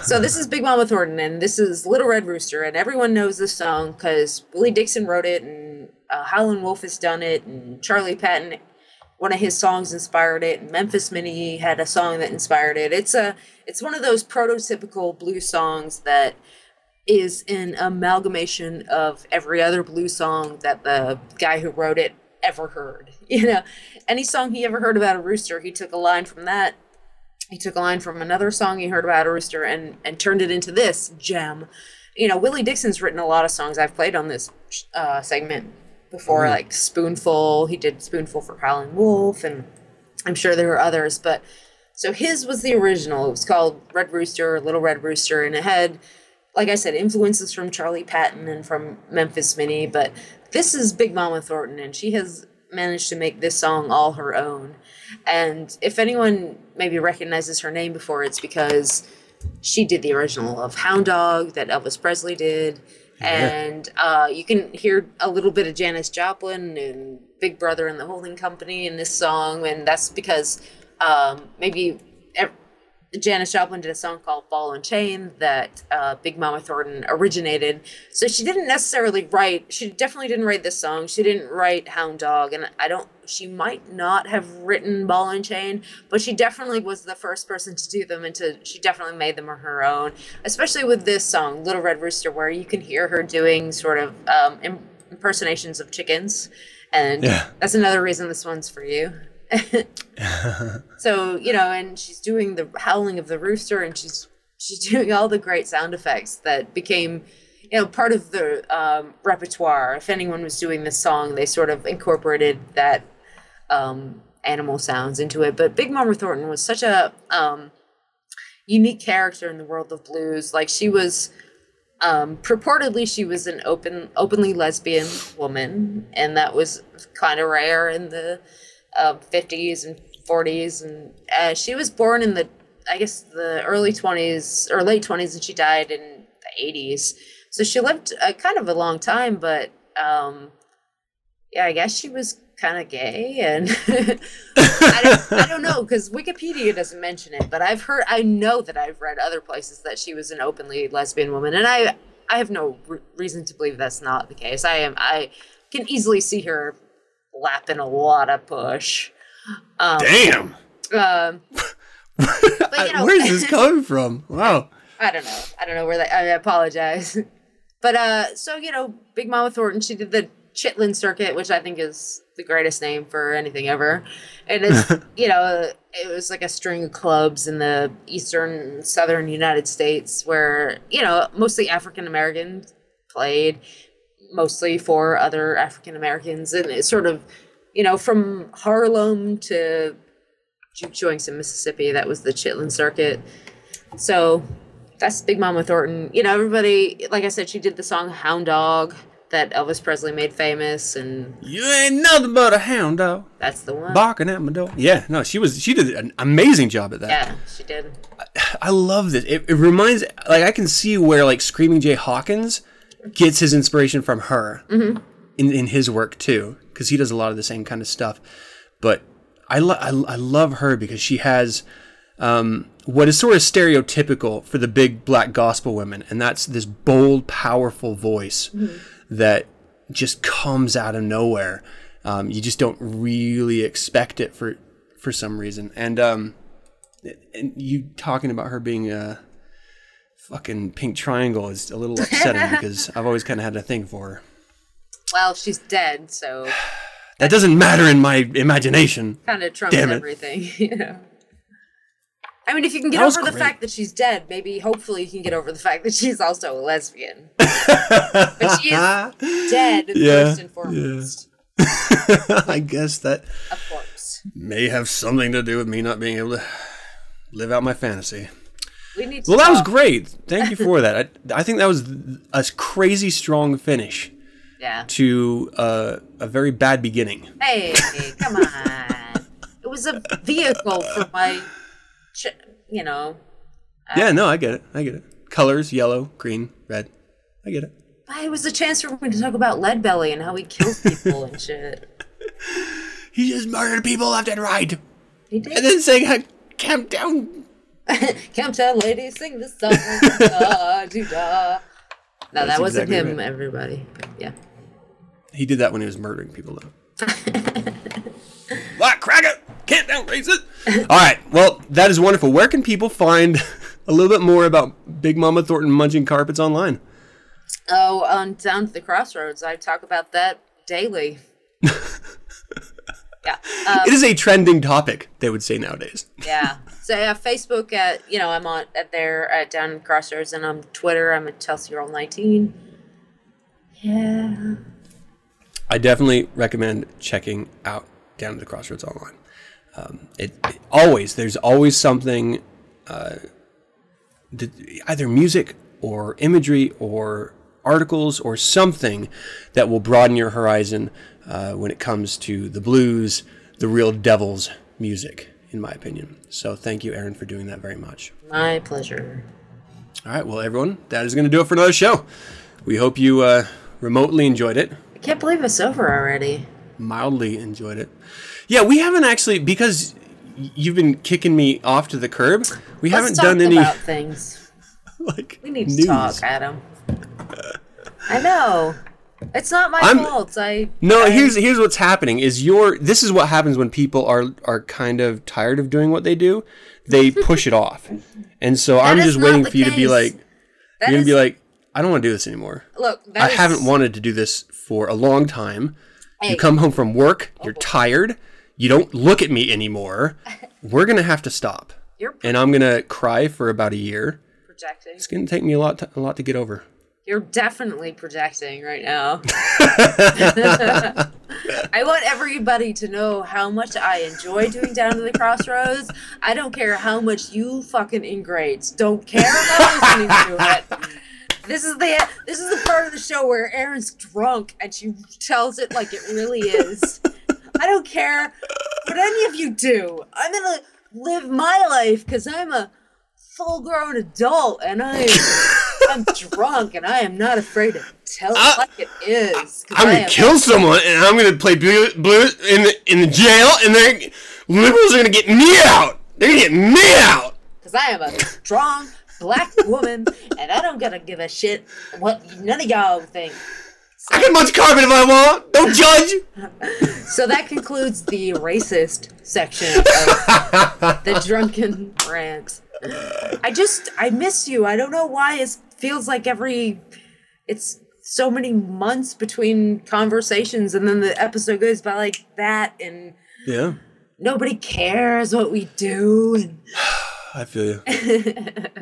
Speaker 2: so this is Big Mama Thornton, and this is Little Red Rooster, and everyone knows this song because Willie Dixon wrote it, and uh, Howlin' Wolf has done it, and Charlie Patton, one of his songs inspired it, and Memphis Minnie had a song that inspired it. It's a, it's one of those prototypical blues songs that is an amalgamation of every other blues song that the guy who wrote it ever heard. You know, any song he ever heard about a rooster, he took a line from that. He took a line from another song he heard about a rooster and and turned it into this gem. You know, Willie Dixon's written a lot of songs I've played on this uh, segment before, like Spoonful. He did Spoonful for Howlin' Wolf, and I'm sure there were others, but so his was the original. It was called Red Rooster, Little Red Rooster, and it had, like I said, influences from Charlie Patton and from Memphis Minnie. But this is Big Mama Thornton, and she has managed to make this song all her own. And if anyone maybe recognizes her name before, it's because she did the original of Hound Dog that Elvis Presley did. And uh, you can hear a little bit of Janis Joplin and Big Brother and the Holding Company in this song, and that's because um, maybe Janis Joplin did a song called Ball and Chain that uh, Big Mama Thornton originated. So she didn't necessarily write, she definitely didn't write this song. She didn't write Hound Dog, and I don't, she might not have written Ball and Chain, but she definitely was the first person to do them and to, she definitely made them her own, especially with this song, Little Red Rooster, where you can hear her doing sort of um, impersonations of chickens. And
Speaker 1: Yeah.
Speaker 2: that's another reason this one's for you. So you know, and she's doing the howling of the rooster, and she's she's doing all the great sound effects that became, you know, part of the um, repertoire. If anyone was doing this song, they sort of incorporated that um, animal sounds into it. But Big Mama Thornton was such a um, unique character in the world of blues. Like she was. Um, purportedly, she was an open, openly lesbian woman, and that was kind of rare in the uh, 50s and 40s and uh, she was born in the i guess the early 20s or late 20s and she died in the 80s so she lived uh, kind of a long time but um yeah i guess she was kind of gay and I, don't, I don't know because wikipedia doesn't mention it but i've heard i know that i've read other places that she was an openly lesbian woman and i i have no re- reason to believe that's not the case. I am i can easily see her lapping a lot of push
Speaker 1: Damn.
Speaker 2: um, but you know,
Speaker 1: Where's this coming from? Wow.
Speaker 2: I don't know. I don't know where that. I apologize. But uh, so you know, Big Mama Thornton, she did the Chitlin Circuit, which I think is the greatest name for anything ever. And it's you know, it was like a string of clubs in the eastern, southern United States where you know mostly African Americans played, mostly for other African Americans, and it's sort of you know from Harlem to juke joints in Mississippi. That was the Chitlin Circuit. So that's Big Mama Thornton. You know, everybody, like I said, she did the song Hound Dog that Elvis Presley made famous, and
Speaker 1: You ain't nothing but a hound dog
Speaker 2: that's the one.
Speaker 1: barking at my door. Yeah, no, she was she did an amazing job at that.
Speaker 2: Yeah, she did.
Speaker 1: I love this. It, it reminds like I can see where like Screaming Jay Hawkins gets his inspiration from her in in his work too, because he does a lot of the same kind of stuff. But I, lo- I I love her because she has um, what is sort of stereotypical for the big black gospel women, and that's this bold, powerful voice that just comes out of nowhere. Um, you just don't really expect it for for some reason, and um, and you talking about her being a fucking pink triangle is a little upsetting because I've always kind of had a thing for her.
Speaker 2: Well, she's dead, so
Speaker 1: That doesn't matter in my imagination.
Speaker 2: kind of trumps everything, you know. I mean, if you can get over the
Speaker 1: great.
Speaker 2: fact that she's dead, maybe hopefully you can get over the fact that she's also a lesbian. but she is dead
Speaker 1: Yeah,
Speaker 2: first and foremost.
Speaker 1: I guess that
Speaker 2: A corpse.
Speaker 1: may have something to do with me not being able to live out my fantasy.
Speaker 2: We need to
Speaker 1: Well, that was great. Thank you for that. I, I think that was a crazy strong finish
Speaker 2: Yeah.
Speaker 1: to uh, a very bad beginning.
Speaker 2: Hey, come on. It was a vehicle for my, ch- you know.
Speaker 1: Yeah, no, I get it. I get it. Colors, yellow, green, red. I get it.
Speaker 2: It was a chance for me to talk about Lead Belly and how he kills people and shit.
Speaker 1: He just murdered people left and right.
Speaker 2: He did.
Speaker 1: And then saying, "I calm down.
Speaker 2: Tell ladies, sing the song. da, da. No, that wasn't
Speaker 1: exactly
Speaker 2: him,
Speaker 1: right.
Speaker 2: everybody. Yeah.
Speaker 1: He did that when he was murdering people, though. Black cracker, can't down racist. All right, well, that is wonderful. Where can people find a little bit more about Big Mama Thornton munching carpets online?
Speaker 2: Oh, on Down to the Crossroads, I talk about that daily. yeah. Um,
Speaker 1: it is a trending topic, they would say nowadays.
Speaker 2: yeah. So Facebook at you know I'm on at there at Down Crossroads, and on Twitter I'm at Chelsea Roll 19. Yeah.
Speaker 1: I definitely recommend checking out Down to the Crossroads online. Um, it, it- always there's always something, uh, that, either music or imagery or articles or something that will broaden your horizon uh, when it comes to the blues, the real devil's music, in my opinion. So thank you, Erin, for doing that very much.
Speaker 2: My pleasure.
Speaker 1: All right, well, everyone, that is going to do it for another show. We hope you uh, remotely enjoyed it,
Speaker 2: I can't believe it's over already.
Speaker 1: mildly enjoyed it. Yeah, we haven't actually because you've been kicking me off to the curb. We
Speaker 2: Let's
Speaker 1: haven't done any
Speaker 2: about things.
Speaker 1: like
Speaker 2: We need
Speaker 1: news.
Speaker 2: to talk, Adam. I know. It's not my
Speaker 1: I'm-
Speaker 2: fault. I
Speaker 1: No,
Speaker 2: I-
Speaker 1: here's here's what's happening is your this is what happens when people are are kind of tired of doing what they do. They push it off. And so I'm just waiting for you to be like
Speaker 2: that
Speaker 1: you're gonna be like, I don't want to do this anymore.
Speaker 2: look.
Speaker 1: I
Speaker 2: is-
Speaker 1: haven't wanted to do this for a long time.
Speaker 2: Hey.
Speaker 1: You come home from work, you're oh. tired, you don't look at me anymore. We're gonna have to stop.
Speaker 2: You're
Speaker 1: And I'm gonna cry for about a year.
Speaker 2: projecting.
Speaker 1: It's gonna take me a lot to, a lot to get over.
Speaker 2: You're definitely projecting right now. I want everybody to know how much I enjoy doing Down to the Crossroads. I don't care how much you fucking ingrates don't care about listening to it. This is the this is the part of the show where Erin's drunk and she tells it like it really is. I don't care what any of you do. I'm gonna live my life because I'm a full grown adult and I I'm drunk and I am not afraid to tell it like it is.
Speaker 1: I'm gonna kill someone and I'm gonna play blue, blue in the in the jail and they're liberals are gonna get me out. They're gonna get me out.
Speaker 2: Because I am a strong black woman and I don't gotta give a shit what none of y'all think.
Speaker 1: I can munch carpet if I want. Don't judge.
Speaker 2: So that concludes the racist section of the drunken rant. I just I miss you. I don't know why it feels like every it's so many months between conversations and then the episode goes by like that and
Speaker 1: Yeah,
Speaker 2: nobody cares what we do and
Speaker 1: I feel you.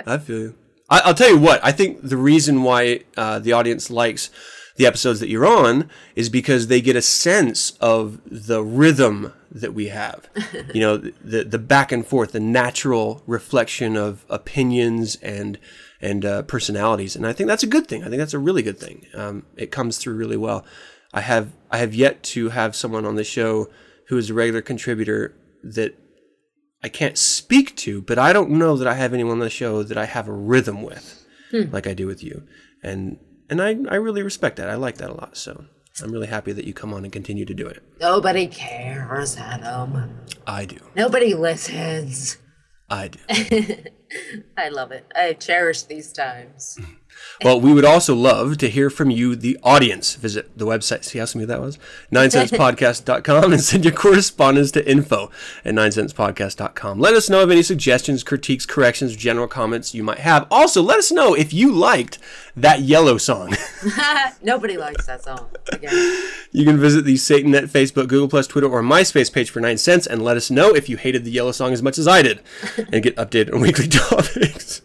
Speaker 1: I feel you. I, I'll tell you what. I think the reason why uh, the audience likes the episodes that you're on is because they get a sense of the rhythm that we have. you know, the the back and forth, the natural reflection of opinions and and uh, personalities, and I think that's a good thing. I think that's a really good thing. Um, it comes through really well. I have I have yet to have someone on the show who is a regular contributor that I can't speak to, but I don't know that I have anyone on the show that I have a rhythm with, like I do with you, and and I I really respect that. I like that a lot. So I'm really happy that you come on and continue to do it.
Speaker 2: nobody cares, Adam.
Speaker 1: I do.
Speaker 2: Nobody listens.
Speaker 1: I do.
Speaker 2: I love it. I cherish these times.
Speaker 1: Well, we would also love to hear from you, the audience. Visit the website. See how smooth that was? 9sensepodcast.com and send your correspondence to info at 9sensepodcast.com. Let us know of any suggestions, critiques, corrections, general comments you might have. Also, let us know if you liked that yellow song.
Speaker 2: Nobody likes that song. Again.
Speaker 1: You can visit the SatanNet Facebook, Google Plus, Twitter, or MySpace page for 9sense and let us know if you hated the yellow song as much as I did and get updated on weekly topics.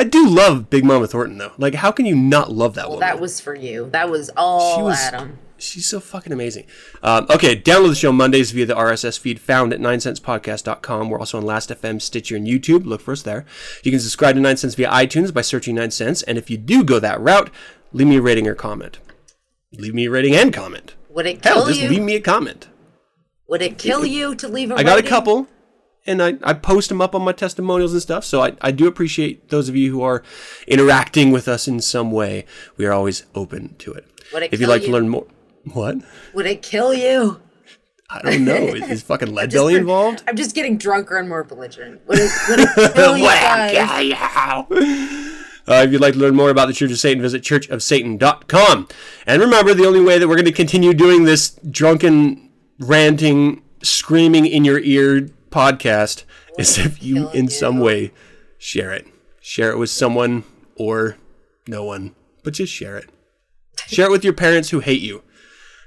Speaker 1: I do love Big Mama Thornton though. Like, how can you not love that
Speaker 2: Well,
Speaker 1: woman?
Speaker 2: that was for you. That was all
Speaker 1: She was-
Speaker 2: Adam.
Speaker 1: She's so fucking amazing. Um, okay, download the show Mondays via the RSS feed found at 9sensepodcast.com. We're also on Last.fm, Stitcher, and YouTube. Look for us there. You can subscribe to 9sense via iTunes by searching 9sense. And if you do go that route, leave me a rating or comment. Leave me a rating and comment.
Speaker 2: Would it kill Hell,
Speaker 1: just
Speaker 2: you?
Speaker 1: leave me a comment.
Speaker 2: Would it kill you to leave a
Speaker 1: I rating? I got a couple, and I, I post them up on my testimonials and stuff. So I, I do appreciate those of you who are interacting with us in some way. We are always open to it.
Speaker 2: Would it
Speaker 1: if you'd like to learn more, what?
Speaker 2: Would it kill you?
Speaker 1: I don't know. Is, is fucking lead belly involved?
Speaker 2: I'm just getting drunker and more belligerent. Would it, would it kill you guys?
Speaker 1: Uh, if you'd like to learn more about the Church of Satan, visit churchofsatan.com. And remember, the only way that we're going to continue doing this drunken, ranting, screaming in your ear podcast is if you, in some way, share it. Share it with someone or no one, but just share it. Share it with your parents who hate you.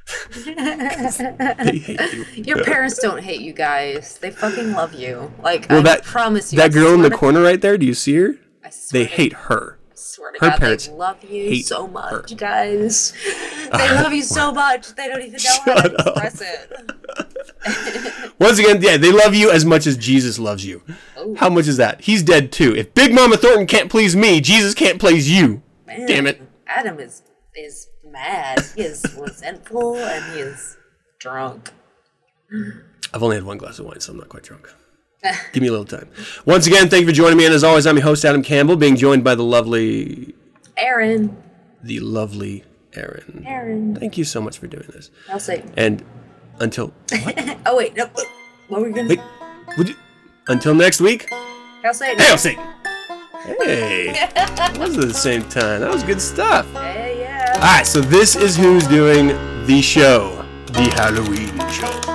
Speaker 1: they hate you.
Speaker 2: Your parents don't hate you guys. They fucking love you. Like
Speaker 1: Well,
Speaker 2: I
Speaker 1: that
Speaker 2: promise you. I
Speaker 1: that girl in the corner right there. Do you see her?
Speaker 2: I swear
Speaker 1: They hate her.
Speaker 2: I swear to
Speaker 1: her
Speaker 2: God,
Speaker 1: parents
Speaker 2: they love you so much,
Speaker 1: her.
Speaker 2: guys. They love you so much. They don't even know how to express it.
Speaker 1: Once again, yeah, they love you as much as Jesus loves you. How much is that? He's dead too. If Big Mama Thornton can't please me, Jesus can't please you.
Speaker 2: Man,
Speaker 1: Damn it.
Speaker 2: Adam is is mad. He is resentful and he is drunk.
Speaker 1: I've only had one glass of wine, so I'm not quite drunk. Give me a little time. Once again, thank you for joining me. And as always, I'm your host, Adam Campbell, being joined by the lovely.
Speaker 2: Erin.
Speaker 1: the lovely Erin.
Speaker 2: Erin.
Speaker 1: Thank you so much for doing this.
Speaker 2: I'll say.
Speaker 1: And until
Speaker 2: Oh wait, no. What were we gonna?
Speaker 1: wait, would you, until next week.
Speaker 2: I'll say.
Speaker 1: Hail Satan! Hey, that was at the same time. That was good stuff.
Speaker 2: Hey, yeah.
Speaker 1: All right, so this is who's doing the show, the Halloween show.